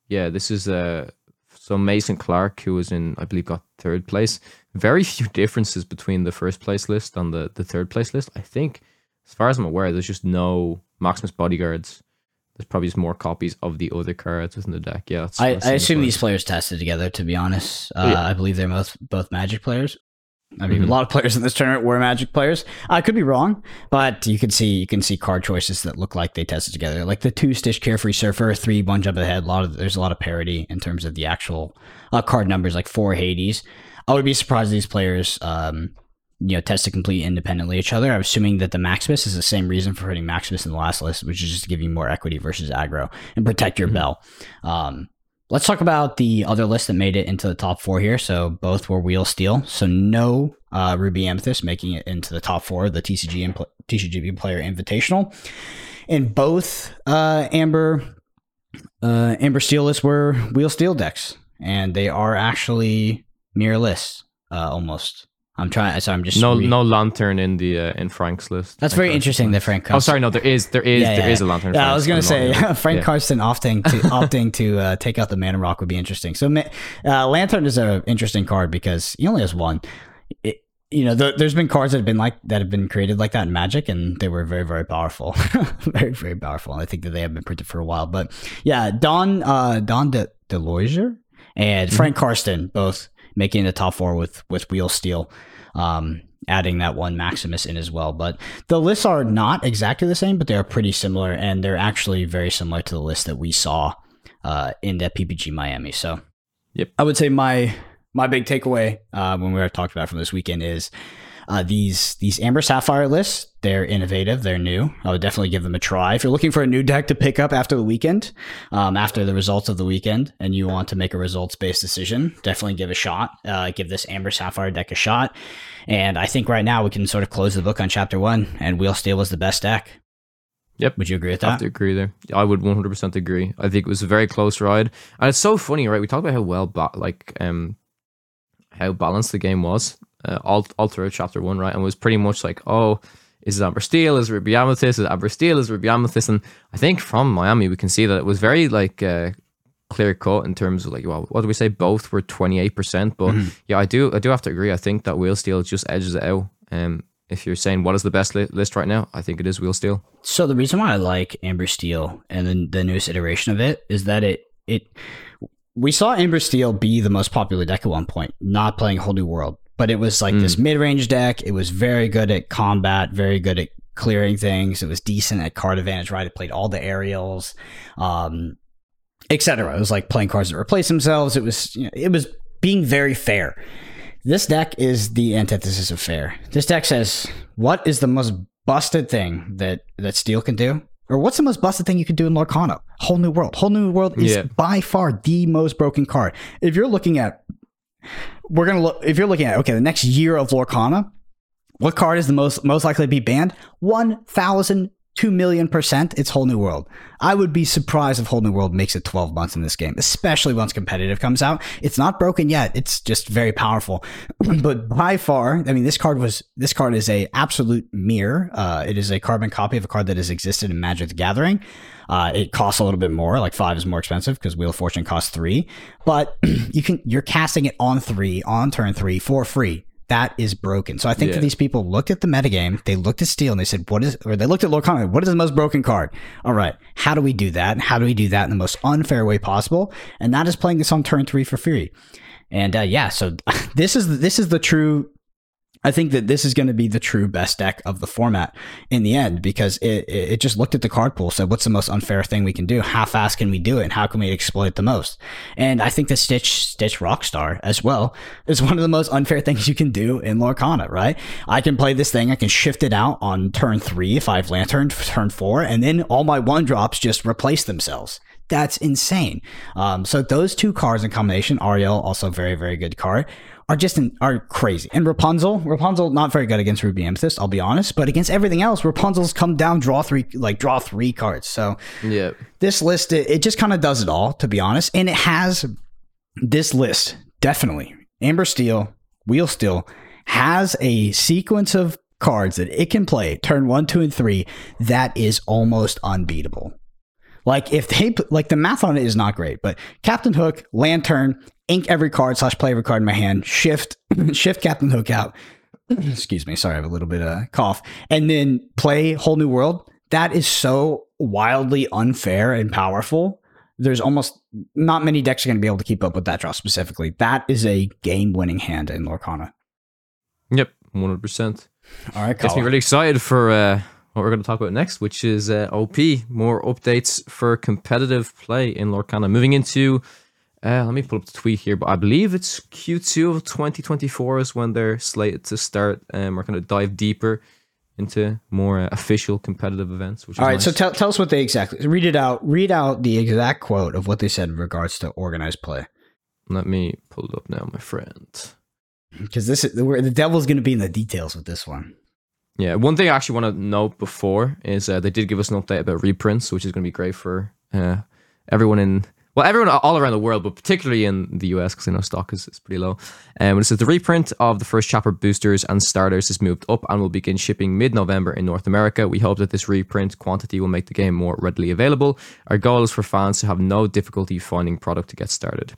yeah, this is uh, so Mason Clark, who was in, I believe, got third place. Very few differences between the first place list and the, the third place list. I think, as far as I'm aware, there's just no Maximus bodyguards. There's probably just more copies of the other cards within the deck. Yeah, I, I assume these players tested together. To be honest, uh, yeah. I believe they're both both Magic players. I mean, mm-hmm. a lot of players in this tournament were Magic players. I could be wrong, but you can see you can see card choices that look like they tested together, like the two Stitch Carefree Surfer, three One Jump Ahead. A lot of there's a lot of parity in terms of the actual uh, card numbers, like four Hades. I would be surprised if these players, um, you know, test to complete independently each other. I'm assuming that the Maximus is the same reason for putting Maximus in the last list, which is just to give you more equity versus aggro and protect your mm-hmm. Belle. Um, Let's talk about the other list that made it into the top four here. So both were wheel steel. So no uh, Ruby Amethyst making it into the top four, the TCG and TCGP Player Invitational. And both uh, Amber uh, Amber Steel lists were wheel steel decks, and they are actually mirror lists uh, almost. I'm trying. So I'm just no re- no lantern in the uh, in Frank's list. That's very interesting that Frank. Karsten, oh, sorry, no, there is there is yeah, there yeah. is a lantern. Yeah, I was gonna say Frank yeah. Karsten opting to opting to uh, take out the Man mana rock would be interesting. So uh, lantern is an interesting card because he only has one. It, you know, the, there's been cards that have been like that have been created like that in Magic, and they were very very powerful, very very powerful. And I think that they have been printed for a while. But yeah, Don uh, Don De Deloiser and mm-hmm. Frank Karsten both making the top four with with wheel steel. Um, adding that one Maximus in as well. But the lists are not exactly the same, but they're pretty similar, and they're actually very similar to the list that we saw uh, in that PPG Miami. So, yep, I would say my my big takeaway uh, when we were talked about from this weekend is uh, these these Amber Sapphire lists, they're innovative, they're new. I would definitely give them a try. If you're looking for a new deck to pick up after the weekend, um, after the results of the weekend, and you want to make a results based decision, definitely give a shot. Uh, give this Amber Sapphire deck a shot. And I think right now we can sort of close the book on chapter one, and Wheel Steel was the best deck. Yep. Would you agree with that? I have to agree there. I would 100% agree. I think it was a very close ride. And it's so funny, right? We talked about how well, ba- like, um, how balanced the game was uh, all all throughout chapter one, right? And was pretty much like, oh, is it Amber Steel? Is Ruby Amethyst? Is it Amber Steel? Is Ruby Amethyst? And I think from Miami we can see that it was very like uh, clear cut in terms of like, well, what do we say? Both were twenty eight percent, but mm-hmm. yeah, I do I do have to agree. I think that Wheel Steel just edges it out. Um, if you're saying what is the best li- list right now, I think it is Wheel Steel. So the reason why I like Amber Steel and then the newest iteration of it is that it it we saw Amber Steel be the most popular deck at one point, not playing a Whole New World but it was like mm. this mid-range deck. It was very good at combat, very good at clearing things. It was decent at card advantage, right? It played all the Ariels, um, etc. It was like playing cards that replace themselves. It was you know, it was being very fair. This deck is the antithesis of fair. This deck says, "What is the most busted thing that that Steel can do?" Or what's the most busted thing you can do in Lorcana? Whole New World. Whole New World is yeah. by far the most broken card. If you're looking at we're gonna look if you're looking at okay, the next year of Lorcana, what card is the most most likely to be banned? One thousand two million percent. It's whole new world. I would be surprised if whole new world makes it 12 months in this game, especially once competitive comes out. It's not broken yet. It's just very powerful. but by far, I mean, this card was this card is a absolute mirror. Uh, it is a carbon copy of a card that has existed in Magic the Gathering. Uh, it costs a little bit more, like five is more expensive because Wheel of Fortune costs three. But you can you're casting it on three on turn three for free that is broken. So I think Yeah. that these people looked at the metagame, they looked at Steel, and they said, "What is?" Or they looked at Lord Lorcana. What is the most broken card? All right, how do we do that? How do we do that in the most unfair way possible? And that is playing this on turn three for free. And uh, yeah, so this is this is the true. I think that this is going to be the true best deck of the format in the end because it, it just looked at the card pool, said, "What's the most unfair thing we can do? How fast can we do it? And how can we exploit it the most?" And I think the Stitch Stitch Rockstar as well is one of the most unfair things you can do in Lorcana, right? I can play this thing, I can shift it out on turn three if I have Lantern, turn four, and then all my one drops just replace themselves. That's insane. Um, so those two cards in combination, Ariel, also very, very good card, are just in, are crazy. And Rapunzel, Rapunzel not very good against Ruby Amethyst, I'll be honest, but against everything else, Rapunzel's come down, draw three, like draw three cards. So Yeah. this list it, it just kind of does it all to be honest and it has this list definitely amber steel wheel steel has a sequence of cards that it can play turn one two and three that is almost unbeatable like if they like the math on it is not great but captain hook lantern ink every card slash play every card in my hand shift shift captain hook out excuse me sorry i have a little bit of cough and then play whole new world that is so wildly unfair and powerful there's almost not many decks are going to be able to keep up with that draw specifically that is a game winning hand in lorcana Yep. One hundred percent. all right Gets me really excited for uh, what we're going to talk about next, which is uh, OP. More updates for competitive play in Lorcana. Moving into, uh, let me pull up the tweet here, but I believe it's Q2 of 2024 is when they're slated to start. Um, we're going to dive deeper into more uh, official competitive events. Which is all right nice. so tell, tell us what they exactly read it out read out the exact quote of what they said in regards to organized play let me pull it up now, my friend. because this is where the devil's going to be in the details with this one Yeah, one thing I actually want to note before is uh, they did give us an update about reprints, which is going to be great for uh, everyone in well, everyone all around the world, but particularly in the US because I know stock is, is pretty low. Um, it says the reprint of the first chapter boosters and starters has moved up and will begin shipping mid-November in North America. We hope that this reprint quantity will make the game more readily available. Our goal is for fans to have no difficulty finding product to get started.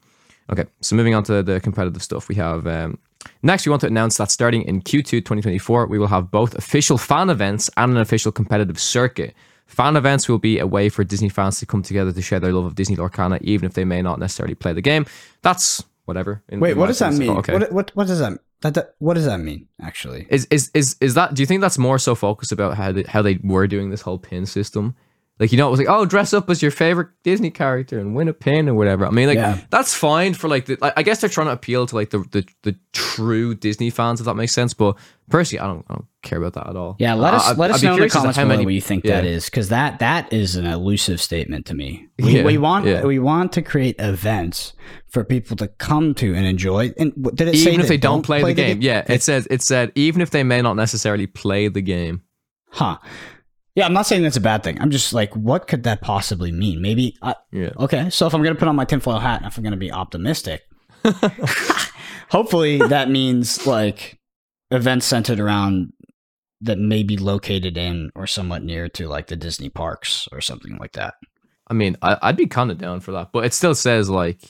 Okay, so moving on to the competitive stuff, we have um, next. We want to announce that starting in Q2 2024, we will have both official fan events and an official competitive circuit. Fan events will be a way for Disney fans to come together to share their love of Disney Lorcana, even if they may not necessarily play the game. That's whatever. in- wait in what does that mean okay. what, what, what does that, that, that what does that mean actually Is is is is that? Do you think that's more so focused about how they, how they were doing this whole pin system? Like you know, it was like, oh, dress up as your favorite Disney character and win a pin or whatever. I mean, like Yeah. that's fine for like the. I I guess they're trying to appeal to like the, the the true Disney fans, if that makes sense. But personally, I don't I don't care about that at all. Yeah, let us I'd- let us know in the curious as to comments how many- what you think yeah. that is, because that that is an elusive statement to me. We, Yeah, we want we want to create events for people to come to and enjoy. And did it say Even if that they don't play, the game, yeah, it says it said even if they may not necessarily play the game. Huh. Yeah, I'm not saying that's a bad thing. I'm just like, what could that possibly mean? Maybe. I, Yeah. okay, so if I'm gonna put on my tinfoil hat, and if I'm gonna be optimistic, hopefully that means like events centered around that may be located in or somewhat near to like the Disney parks or something like that. I mean, I, I'd be kind of down for that, but it still says like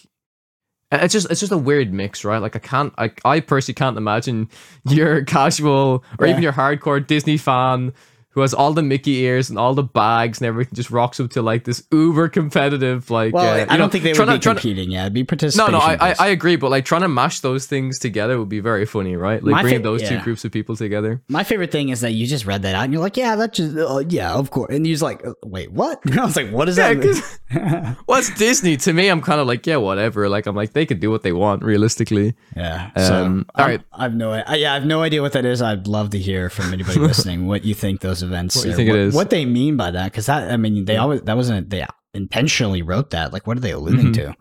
it's just it's just a weird mix, right? Like I can't, I I personally can't imagine your casual or Yeah. even your hardcore Disney fan who has all the Mickey ears and all the bags and everything, just rocks up to like this uber competitive like. Well, uh, I don't know, think they would trying be to- trying to- competing. yeah, it'd be No, no, I, I. I agree, but like trying to mash those things together would be very funny, right? Like My bringing fa- those two groups of people together. My favorite thing is that you just read that out and you're like, yeah, that just, uh, yeah, of course. And you're just like, uh, wait, what? I was like, what is Yeah, that? mean? Well, Disney. To me, I'm kind of like, yeah, whatever. Like, I'm like, they can do what they want, realistically. yeah. So, Um, all I'm- right. I have no, I, yeah, I have no idea what that is. I'd love to hear from anybody listening what you think those events, What you think it what, is. what they mean by that. Because that, I mean, they always that wasn't they intentionally wrote that. Like, what are they alluding Mhm. to?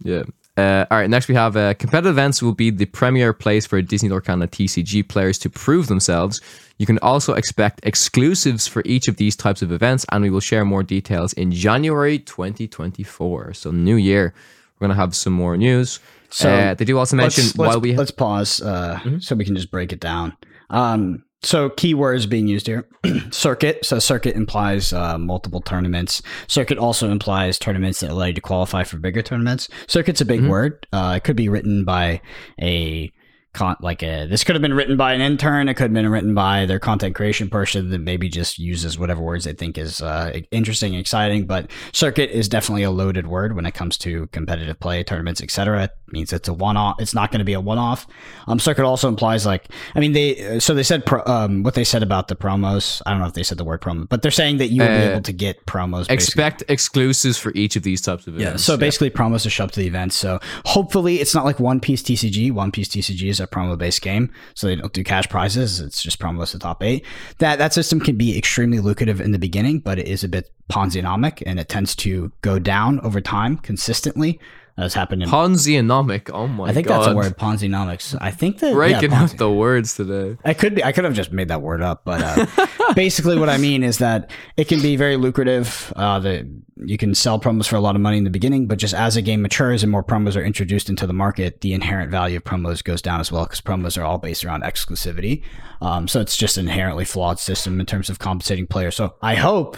Yeah. Uh, all right, next we have uh, competitive events will be the premier place for Disney Lorcana TCG players to prove themselves. You can also expect exclusives for each of these types of events, and we will share more details in January 2024. So, new year, we're going to have some more news. So, uh, they do also mention let's, while let's, we let's pause uh, so we can just break it down. Um, so keywords being used here. Circuit. So circuit implies uh, multiple tournaments. Circuit also implies tournaments that allow you to qualify for bigger tournaments. Circuit's a big word. Uh, it could be written by a con- like a this could have been written by an intern. It could have been written by their content creation person that maybe just uses whatever words they think is uh, interesting and exciting. But circuit is definitely a loaded word when it comes to competitive play tournaments etc means it's a one-off it's not going to be a one-off um, circuit also implies like i mean they so they said pro, um, what they said about the promos i don't know if they said the word promo but they're saying that you will be Uh, able to get promos basically. expect exclusives for each of these types of Yeah, events. so basically promos to show up to the event. So hopefully it's not like One Piece TCG. One Piece TCG is a promo based game, so they don't do cash prizes. It's just promos to top eight. That that system can be extremely lucrative in the beginning, but it is a bit Ponzi-nomic and it tends to go down over time consistently. That's happened in. Ponzi-onomic. Oh my god. I think that's a word, Ponzi-nomics. I think that Breaking Ponzi- out the words today. I could be. I could have just made that word up, but uh, basically, what I mean is that it can be very lucrative. Uh, that you can sell promos for a lot of money in the beginning, but just as a game matures and more promos are introduced into the market, the inherent value of promos goes down as well because promos are all based around exclusivity. Um, so it's just an inherently flawed system in terms of compensating players. So I hope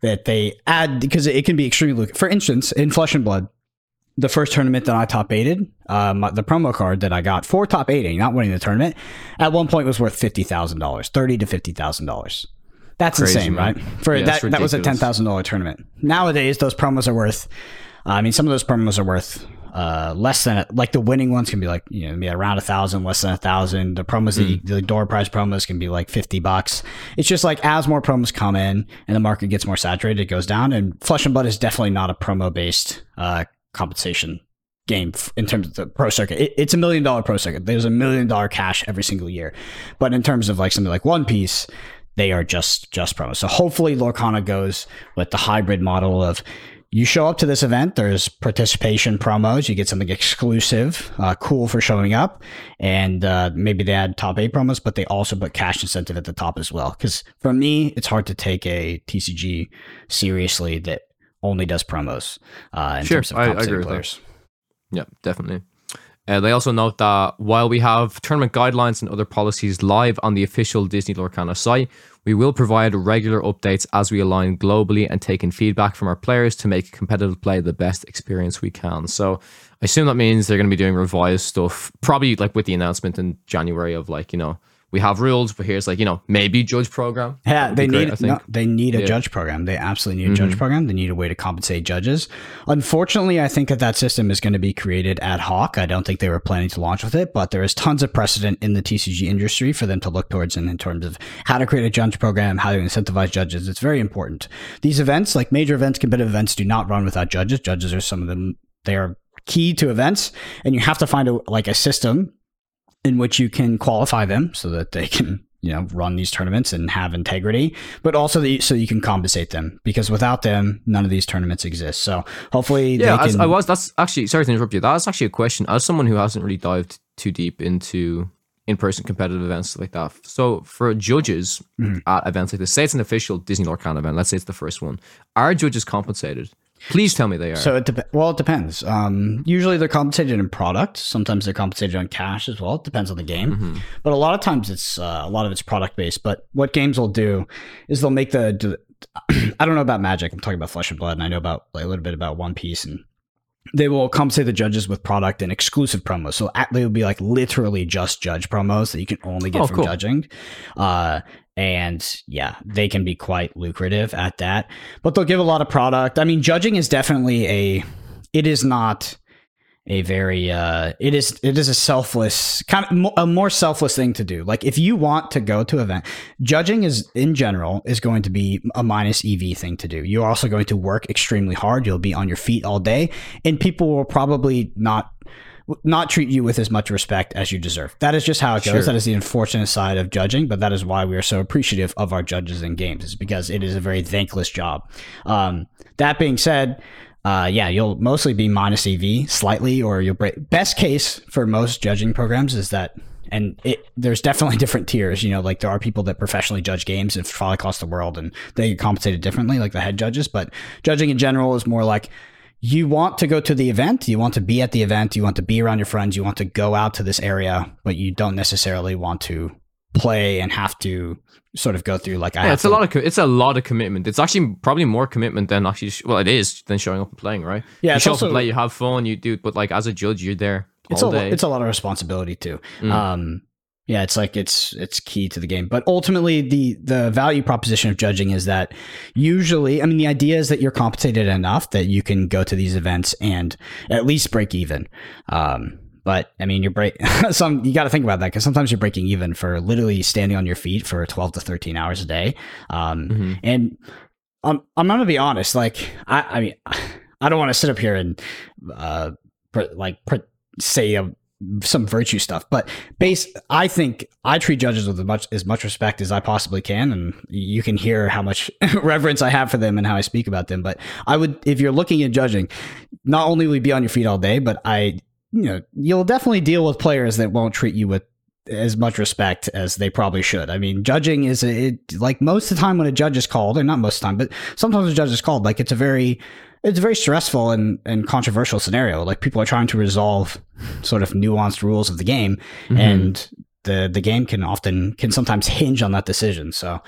that they add because it can be extremely lucrative. For instance, in Flesh and Blood the first tournament that I top eighted, um, the promo card that I got for top eighting, not winning the tournament, at one point was worth fifty thousand dollars, thirty to fifty thousand dollars. That's Crazy, insane, man. right? For Yeah, that, that was a ten thousand dollar tournament. Nowadays, those promos are worth. uh, I mean, some of those promos are worth uh, less than like the winning ones can be like you know be around a thousand, less than a thousand. The promos, that you, the door prize promos can be like fifty bucks. It's just like as more promos come in and the market gets more saturated, it goes down. And Flesh and Blood is definitely not a promo based uh, compensation game in terms of the pro circuit. It, it's a million dollar pro circuit. There's a million dollar cash every single year. But in terms of like something like One Piece, they are just just promos. So hopefully Lorcana goes with the hybrid model of you show up to this event, there's participation promos, you get something exclusive, uh, cool for showing up, and uh, maybe they add top eight promos, but they also put cash incentive at the top as well. Because for me, it's hard to take a TCG seriously that only does promos uh, in Sure, terms of I- I agree players. Yeah, definitely. Uh, they also note that while we have tournament guidelines and other policies live on the official Disney Lorcana site, we will provide regular updates as we align globally and take in feedback from our players to make competitive play the best experience we can. So I assume that means they're going to be doing revised stuff, probably like with the announcement in January of like, you know, we have rules, but here's like, you know, maybe judge program. Yeah, they great, need I think. no, they need a Yeah. Mm-hmm. judge program. They absolutely need a judge program. They need a way to compensate judges. Unfortunately, I think that that system is going to be created ad hoc. I don't think they were planning to launch with it, but there is tons of precedent in the TCG industry for them to look towards in, in terms of how to create a judge program, how to incentivize judges. It's very important. These events, like major events, competitive events, do not run without judges. Judges are some of them. They are key to events, and you have to find a like a system in which you can qualify them so that they can you know run these tournaments and have integrity but also the, so you can compensate them because without them none of these tournaments exist so hopefully Yeah, they can I was. That's actually sorry to interrupt you. That's actually a question. As someone who hasn't really dived too deep into in-person competitive events like that, so for judges Mm-hmm. at events like this, say it's an official Disney Lorcana event. Let's say it's the first one. Are judges compensated? Please tell me they are. so it dep- well it depends um, usually they're compensated in product sometimes they're compensated on cash as well it depends on the game Mm-hmm. but a lot of times it's uh, a lot of it's product based but what games will do is they'll make the i don't know about magic i'm talking about flesh and blood and i know about like, a little bit about one piece and they will compensate the judges with product and exclusive promos. So at, they will be like literally just judge promos that you can only get Oh, from cool. judging. Uh, and yeah, they can be quite lucrative at that. But they'll give a lot of product. I mean, judging is definitely a. It is not a very uh it is it is a selfless kind of a more selfless thing to do like if you want to go to event judging is in general is going to be a minus ev thing to do you're also going to work extremely hard you'll be on your feet all day and people will probably not not treat you with as much respect as you deserve. That is just how it goes. Sure. That is the unfortunate side of judging, but that is why we are so appreciative of our judges in games, is because it is a very thankless job. Um, that being said, uh, yeah, you'll mostly be minus EV slightly, or you'll break. Best case for most judging programs is that, and it, there's definitely different tiers. You know, like there are people that professionally judge games and fly across the world, and they get compensated differently, like the head judges. But judging in general is more like you want to go to the event, you want to be at the event, you want to be around your friends, you want to go out to this area, but you don't necessarily want to play and have to sort of go through like I Yeah, have it's a lot of it's a lot of commitment. It's actually probably more commitment than actually well, it is than showing up and playing, right? Yeah, you show up also- and play, you have fun, you do, but like as a judge, you're there it's all a day. it's a lot of responsibility too. Mm. Um, yeah, it's like it's it's key to the game. But ultimately, the the value proposition of judging is that usually, I mean, the idea is that you're compensated enough that you can go to these events and at least break even. Um, but I mean, you're break some. You got to think about that because sometimes you're breaking even for literally standing on your feet for 12 to 13 hours a day. Um, Mhm. and I'm I'm not gonna be honest. Like I I mean I don't want to sit up here and uh pr- like pr- say uh, some virtue stuff, but base I think I treat judges with as much as much respect as I possibly can, and you can hear how much reverence I have for them and how I speak about them. But I would if you're looking at judging, not only will you be on your feet all day, but I you know you'll definitely deal with players that won't treat you with as much respect as they probably should. I mean, judging is it, like most of the time when a judge is called, or not most of the time, but sometimes a judge is called, like it's a very it's a very stressful and, and controversial scenario. Like people are trying to resolve sort of nuanced rules of the game, Mhm. and the the game can often can sometimes hinge on that decision. So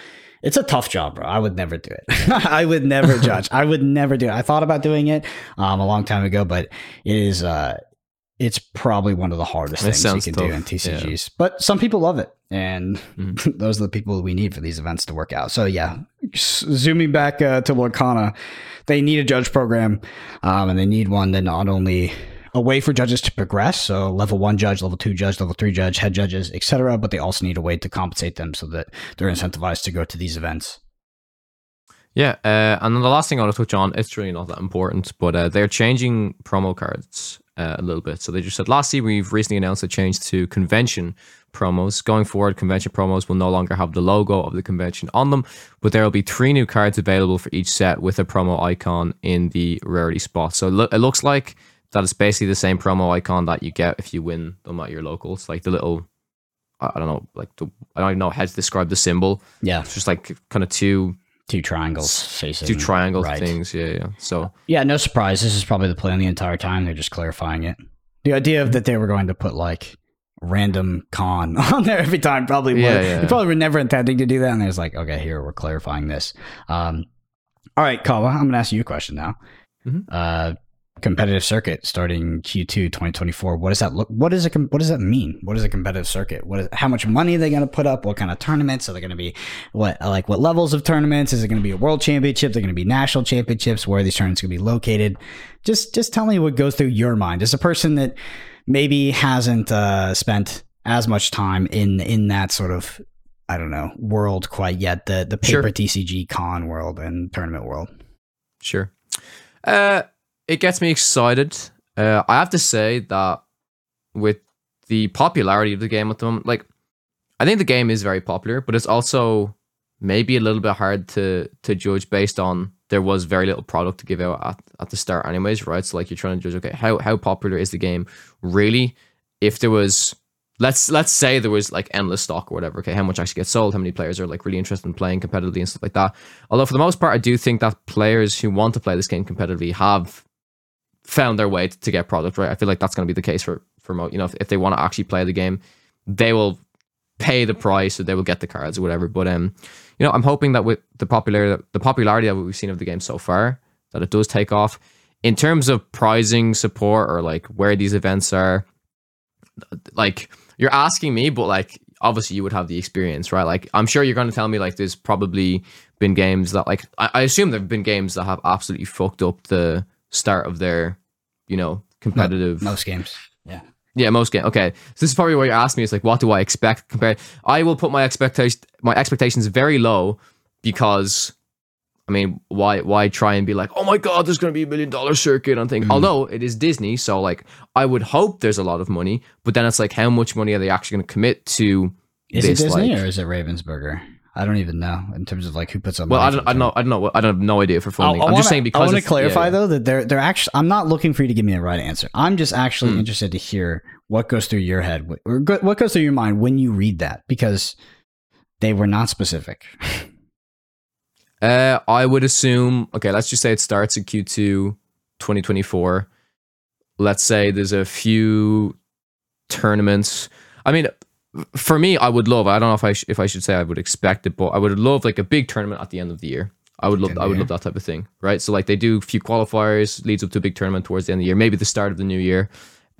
it's a tough job, bro. I would never do it. I would never judge. I would never do it. I thought about doing it um, a long time ago, but it is uh, it's probably one of the hardest things you can do in TCGs. But some people love it, and Mhm. those are the people we need for these events to work out. So yeah, zooming back uh, to Lorcana, they need a judge program, um, and they need one that not only a way for judges to progress, so level one judge, level two judge, level three judge, head judges, etc. But they also need a way to compensate them so that they're incentivized to go to these events. Yeah, uh, and then the last thing I want to touch on, it's really not that important, but uh, they're changing promo cards uh, a little bit. So they just said, lastly, we've recently announced a change to convention promos. Going forward, convention promos will no longer have the logo of the convention on them, but there will be three new cards available for each set with a promo icon in the rarity spot. So it, it looks like that it's basically the same promo icon that you get if you win them at your locals, like the little, I I don't know, like the, I don't even know how to describe the symbol. Yeah, It's just like kind of two two triangles facing two triangle right. things. Yeah, yeah. So Yeah, no surprise. This is probably the plan the entire time. They're just clarifying it. The idea of that they were going to put like random con on there every time probably was. Yeah, yeah. They probably were never intending to do that. And there's like, okay, here we're clarifying this. Um, all right, Kawa, I'm going to ask you a question now. Mhm. Uh, competitive circuit starting Q2 2024. What does that look? What is it? What does that mean? What is a competitive circuit? What is? How much money are they going to put up? What kind of tournaments are they going to be? What like what levels of tournaments? Is it going to be a world championship? They're going to be national championships? Where are these tournaments going to be located? Just just tell me what goes through your mind as a person that maybe hasn't uh, spent as much time in in that sort of I don't know world quite yet the the paper Sure. TCG con world and tournament world. sure. Uh, it gets me excited. Uh, I have to say that with the popularity of the game at the moment, like I think the game is very popular, but it's also maybe a little bit hard to to judge based on there was very little product to give out at, at the start anyways, right? So like you're trying to judge, okay, how how popular is the game really? If there was let's let's say there was like endless stock or whatever, okay, how much actually gets sold, how many players are like really interested in playing competitively and stuff like that. Although for the most part I do think that players who want to play this game competitively have found their way to, to get product, right? I feel like that's gonna be the case for for mo- you know, if, if they want to actually play the game, they will pay the price or they will get the cards or whatever. But um, you know, I'm hoping that with the popularity the popularity that we've seen of the game so far, that it does take off. In terms of pricing support or like where these events are, like you're asking me, but like obviously you would have the experience, right? Like I'm sure you're going to tell me like there's probably been games that like I, I assume there've been games that have absolutely fucked up the start of their, you know, competitive. Most games. Yeah. Yeah, most game. Okay, so this is probably what you're asking me. Is like, what do I expect compared? I will put my expectation my expectations very low because, I mean, why why try and be like, oh my god, there's going to be a million dollar circuit on thing. Mhm. Although it is Disney, so like, I would hope there's a lot of money, but then it's like, how much money are they actually going to commit to? Is this, it Disney like- or is it Ravensburger? I don't even know in terms of like who puts up. Well, I don't, I don't know. I don't know. I don't have no idea for I, funding. I I'm wanna, just saying because I want to clarify yeah, yeah. though that they're they're actually. I'm not looking for you to give me the right answer. I'm just actually Hmm. interested to hear what goes through your head or what goes through your mind when you read that because they were not specific. Uh, I would assume. Okay, let's just say it starts in Q2 2024. Let's say there's a few tournaments. I mean, for me, I would love. I don't know if I sh- if I should say I would expect it, but I would love like a big tournament at the end of the year. I would love. I would love that type of thing, right? So like they do a few qualifiers, leads up to a big tournament towards the end of the year, maybe the start of the new year.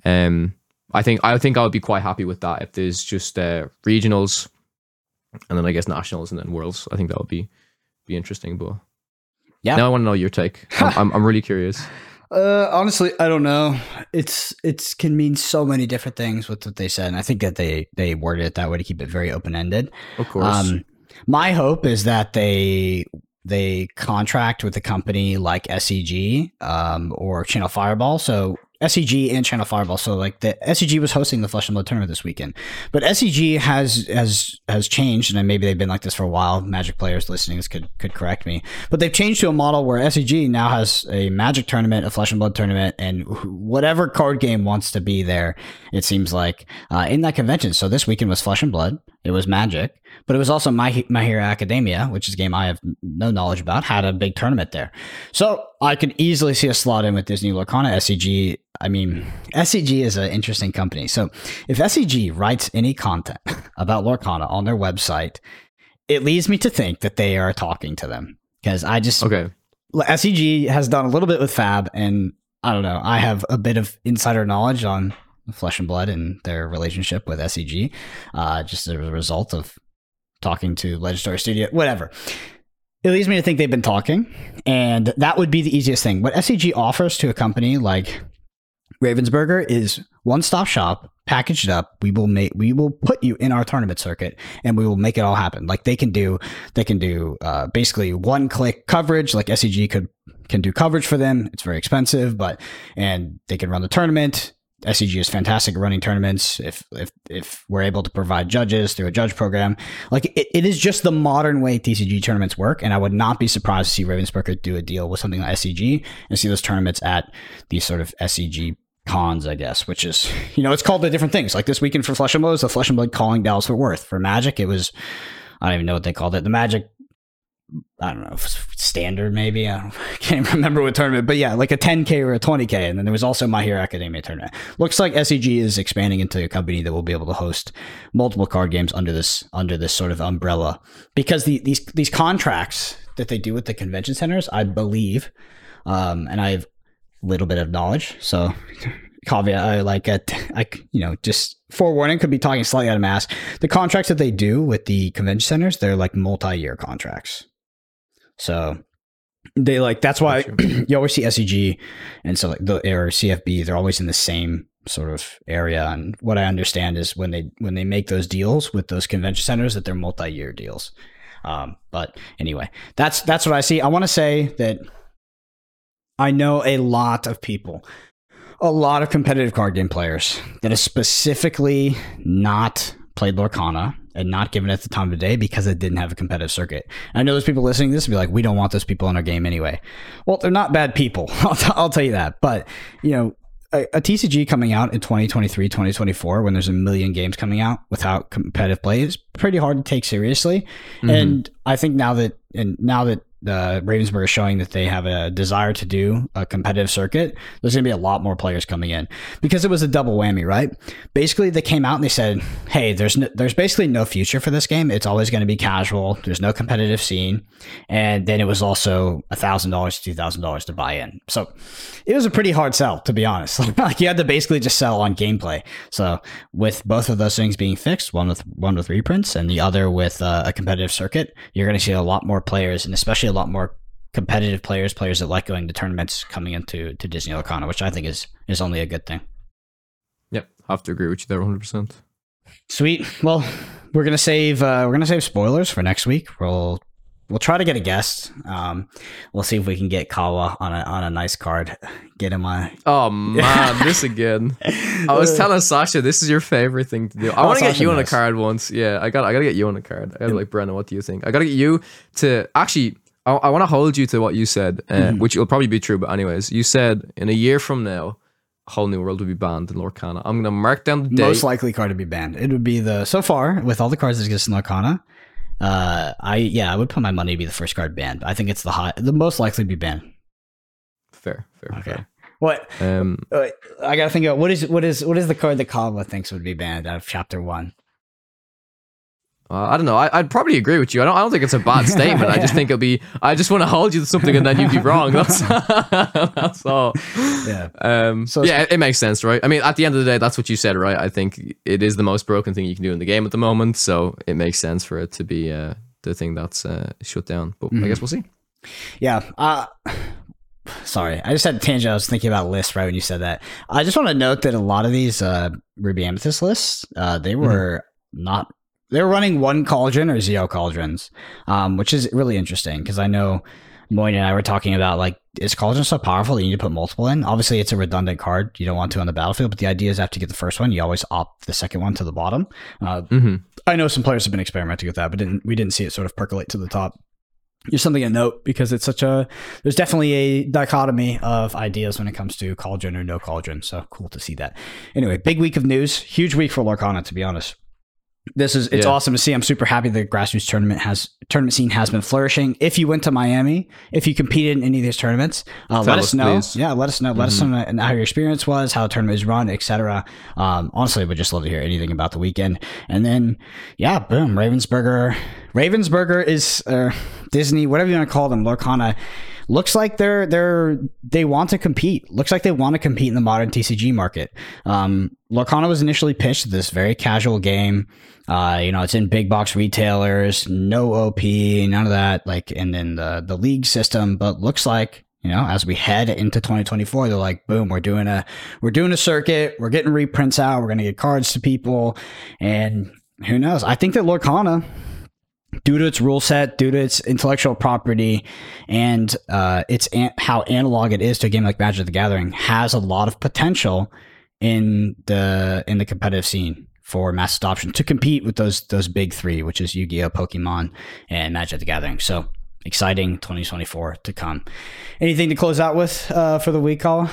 Um, I think I think I would be quite happy with that if there's just uh, regionals, and then I guess nationals and then worlds. I think that would be be interesting. But Yeah. now I want to know your take. I'm, I'm, I'm really curious. Uh, honestly, I don't know. It's it's can mean so many different things with what they said, and I think that they they worded it that way to keep it very open ended. Of course. Um, my hope is that they they contract with a company like SCG um, or Channel Fireball. So SCG and Channel Fireball. So like the SCG was hosting the Flesh and Blood tournament this weekend, but SCG has has has changed, and maybe they've been like this for a while. Magic players listening could could correct me, but they've changed to a model where SCG now has a Magic tournament, a Flesh and Blood tournament, and whatever card game wants to be there. It seems like uh, in that convention. So this weekend was Flesh and Blood. It was Magic, but it was also My, My Hero Academia, which is a game I have no knowledge about, had a big tournament there. So I could easily see a slot in with Disney Lorcana. SCG, I mean, SCG is an interesting company. So if SCG writes any content about Lorcana on their website, it leads me to think that they are talking to them. Because I just, okay. SCG has done a little bit with Fab, and I don't know. I have a bit of insider knowledge on Flesh and Blood and their relationship with SCG, uh, just as a result of talking to Legend Story Studio, whatever. It leads me to think they've been talking, and that would be the easiest thing. What SCG offers to a company like Ravensburger is one-stop shop, packaged up. We will make, we will put you in our tournament circuit, and we will make it all happen. Like they can do, they can do uh, basically one-click coverage. Like SCG could can do coverage for them. It's very expensive, but and they can run the tournament. SCG is fantastic at running tournaments. If if if we're able to provide judges through a judge program, like it, it is just the modern way TCG tournaments work. And I would not be surprised to see Ravensburger do a deal with something like SCG and see those tournaments at these sort of SCG cons, I guess, which is you know it's called the different things. Like this weekend for Flesh and Blood, the Flesh and Blood calling Dallas Fort Worth. For Magic, it was I don't even know what they called it. The Magic I don't know, standard maybe. I, I can't remember what tournament, but yeah, like a 10K or a 20K. And then there was also My Hero Academia tournament. Looks like SCG is expanding into a company that will be able to host multiple card games under this under this sort of umbrella. Because the, these these contracts that they do with the convention centers, I believe, um, and I have a little bit of knowledge, so caveat I like it I you know just forewarning could be talking slightly out of mass. The contracts that they do with the convention centers, they're like multi-year contracts. So they like that's why you always see SCG and so like the or CFB they're always in the same sort of area and what I understand is when they when they make those deals with those convention centers that they're multi-year deals. Um, but anyway, that's that's what I see. I want to say that I know a lot of people, a lot of competitive card game players that have specifically not played Lorcana and not given it the time of day because it didn't have a competitive circuit. And I know there's people listening to this and be like, we don't want those people in our game anyway. Well, they're not bad people. I'll, t- I'll tell you that. But, you know, a, a TCG coming out in 2023, 2024, when there's a million games coming out without competitive play is pretty hard to take seriously. Mhm. And I think now that, and now that uh, Ravensburg is showing that they have a desire to do a competitive circuit, there's going to be a lot more players coming in because it was a double whammy, right? Basically, they came out and they said, "Hey, there's no, there's basically no future for this game. It's always going to be casual. There's no competitive scene." And then it was also thousand dollars, to two thousand dollars to buy in. So it was a pretty hard sell, to be honest. like you had to basically just sell on gameplay. So with both of those things being fixed, one with one with reprints and the other with uh, a competitive circuit, you're going to see a lot more players, and especially a lot more competitive players, players that like going to tournaments coming into to Disney Lorcana, which I think is is only a good thing. Yep, have to agree with you there 100%. Sweet. Well, we're gonna save uh, we're gonna save spoilers for next week. We'll we'll try to get a guest. Um, we'll see if we can get Kawa on a on a nice card. Get him on. Oh man, this again. I was telling Sasha this is your favorite thing to do. I Oh, want to get you on a card once. Yeah, I got I gotta get you on a card. I gotta like Brennan, what do you think? I gotta get you to actually I, I want to hold you to what you said, uh, Mm-hmm. which will probably be true. But anyways, you said in a year from now, a whole new world will be banned in Lorcana. I'm gonna mark down the date. Most likely card to be banned. It would be the so far with all the cards that exist in Lorcana. Uh, I yeah, I would put my money to be the first card banned. I think it's the hot, the most likely to be banned. fair, fair, Okay. What? Um, Uh, I gotta think of what is what is what is the card that Kawa thinks would be banned out of chapter one. Uh, I don't know. I, I'd probably agree with you. I don't. I don't think it's a bad statement. I just think it'll be. I just want to hold you to something and then you'd be wrong. That's that's all. Yeah. Um. So- yeah, it, it makes sense, right? I mean, at the end of the day, that's what you said, right? I think it is the most broken thing you can do in the game at the moment, so it makes sense for it to be uh, the thing that's uh, shut down. But I guess we'll see. Yeah. Uh, sorry, I just had a tangent. I was thinking about lists right when you said that. I just want to note that a lot of these uh, Ruby Amethyst lists, uh, they were not. They were running one cauldron or zero cauldrons, um, which is really interesting because I know Moyne and I were talking about like is cauldron so powerful that you need to put multiple in? Obviously, it's a redundant card. You don't want to on the battlefield, but the idea is after you get the first one, you always opt the second one to the bottom. Uh, hmm I know some players have been experimenting with that, but didn't, we didn't see it sort of percolate to the top. Just something to note because it's such a there's definitely a dichotomy of ideas when it comes to cauldron or no cauldron. So cool to see that. Anyway, big week of news, huge week for Lorcana to be honest. This is it's Yeah. awesome to see. I'm super happy the grassroots tournament has tournament scene has been flourishing. If you went to Miami, if you competed in any of these tournaments, uh, let us us, know. please. Yeah, let us know. Let us know how your experience was, how the tournament is run, etc. Um, honestly, would just love to hear anything about the weekend. And then, yeah, boom, Ravensburger. Ravensburger is uh, Disney, whatever you want to call them, Lorcana. Looks like they're they're they want to compete. Looks like they want to compete in the modern TCG market. Um, Lorcana was initially pitched this very casual game. Uh, you know, it's in big box retailers, no OP, none of that. Like, and then the the league system. But looks like you know, as we head into 2024, they're like, boom, we're doing a we're doing a circuit. We're getting reprints out. We're gonna get cards to people, and who knows? I think that Lorcana due to its rule set, due to its intellectual property, and uh, its an- how analog it is to a game like Magic the Gathering, has a lot of potential in the in the competitive scene for mass adoption to compete with those those big three, which is Yu Gi Oh, Pokemon, and Magic the Gathering. So exciting 2024 to come. Anything to close out with uh, for the week, Call?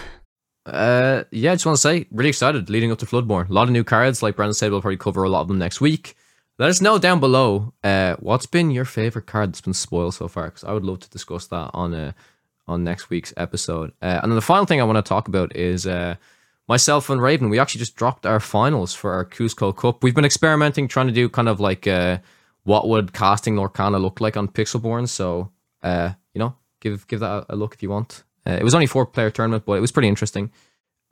Uh, yeah, I just want to say, really excited leading up to Floodborn. A lot of new cards, like Brendan said, we'll probably cover a lot of them next week. Let us know down below uh, what's been your favorite card that's been spoiled so far, because I would love to discuss that on uh, on next week's episode. Uh, and then the final thing I want to talk about is uh, myself and Raven. We actually just dropped our finals for our Kuzco Cup. We've been experimenting, trying to do kind of like uh, what would casting Lorcana look like on Pixelborn. So, uh, you know, give give that a, a look if you want. Uh, it was only four player tournament, but it was pretty interesting.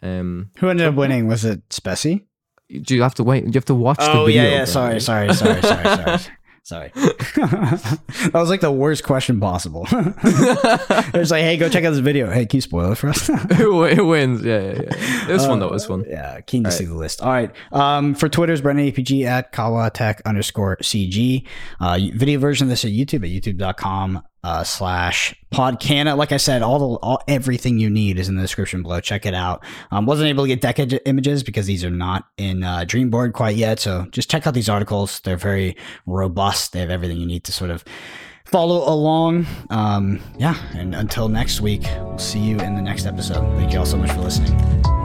Um, Who ended up winning? Was it Spessy? Do you have to wait? Do You have to watch the Oh video. yeah, yeah. Sorry, sorry, sorry, sorry, sorry. Sorry. that was like the worst question possible. it was like, hey, go check out this video. Hey, can you spoil it for us? who, who wins? Yeah, yeah, yeah. It was fun though. this one. yeah, keen to see the list. All right. Um, for Twitter's Brendan APG at Kawatek underscore CG. Uh, video version of this at YouTube at youtube.com uh, slash podcana. Like I said, all the all, everything you need is in the description below. Check it out. Um, wasn't able to get deck images because these are not in uh, Dreamborn quite yet. So just check out these articles. They're very robust. They have everything you need to sort of follow along. Um, yeah. And until next week, we'll see you in the next episode. Thank you all so much for listening.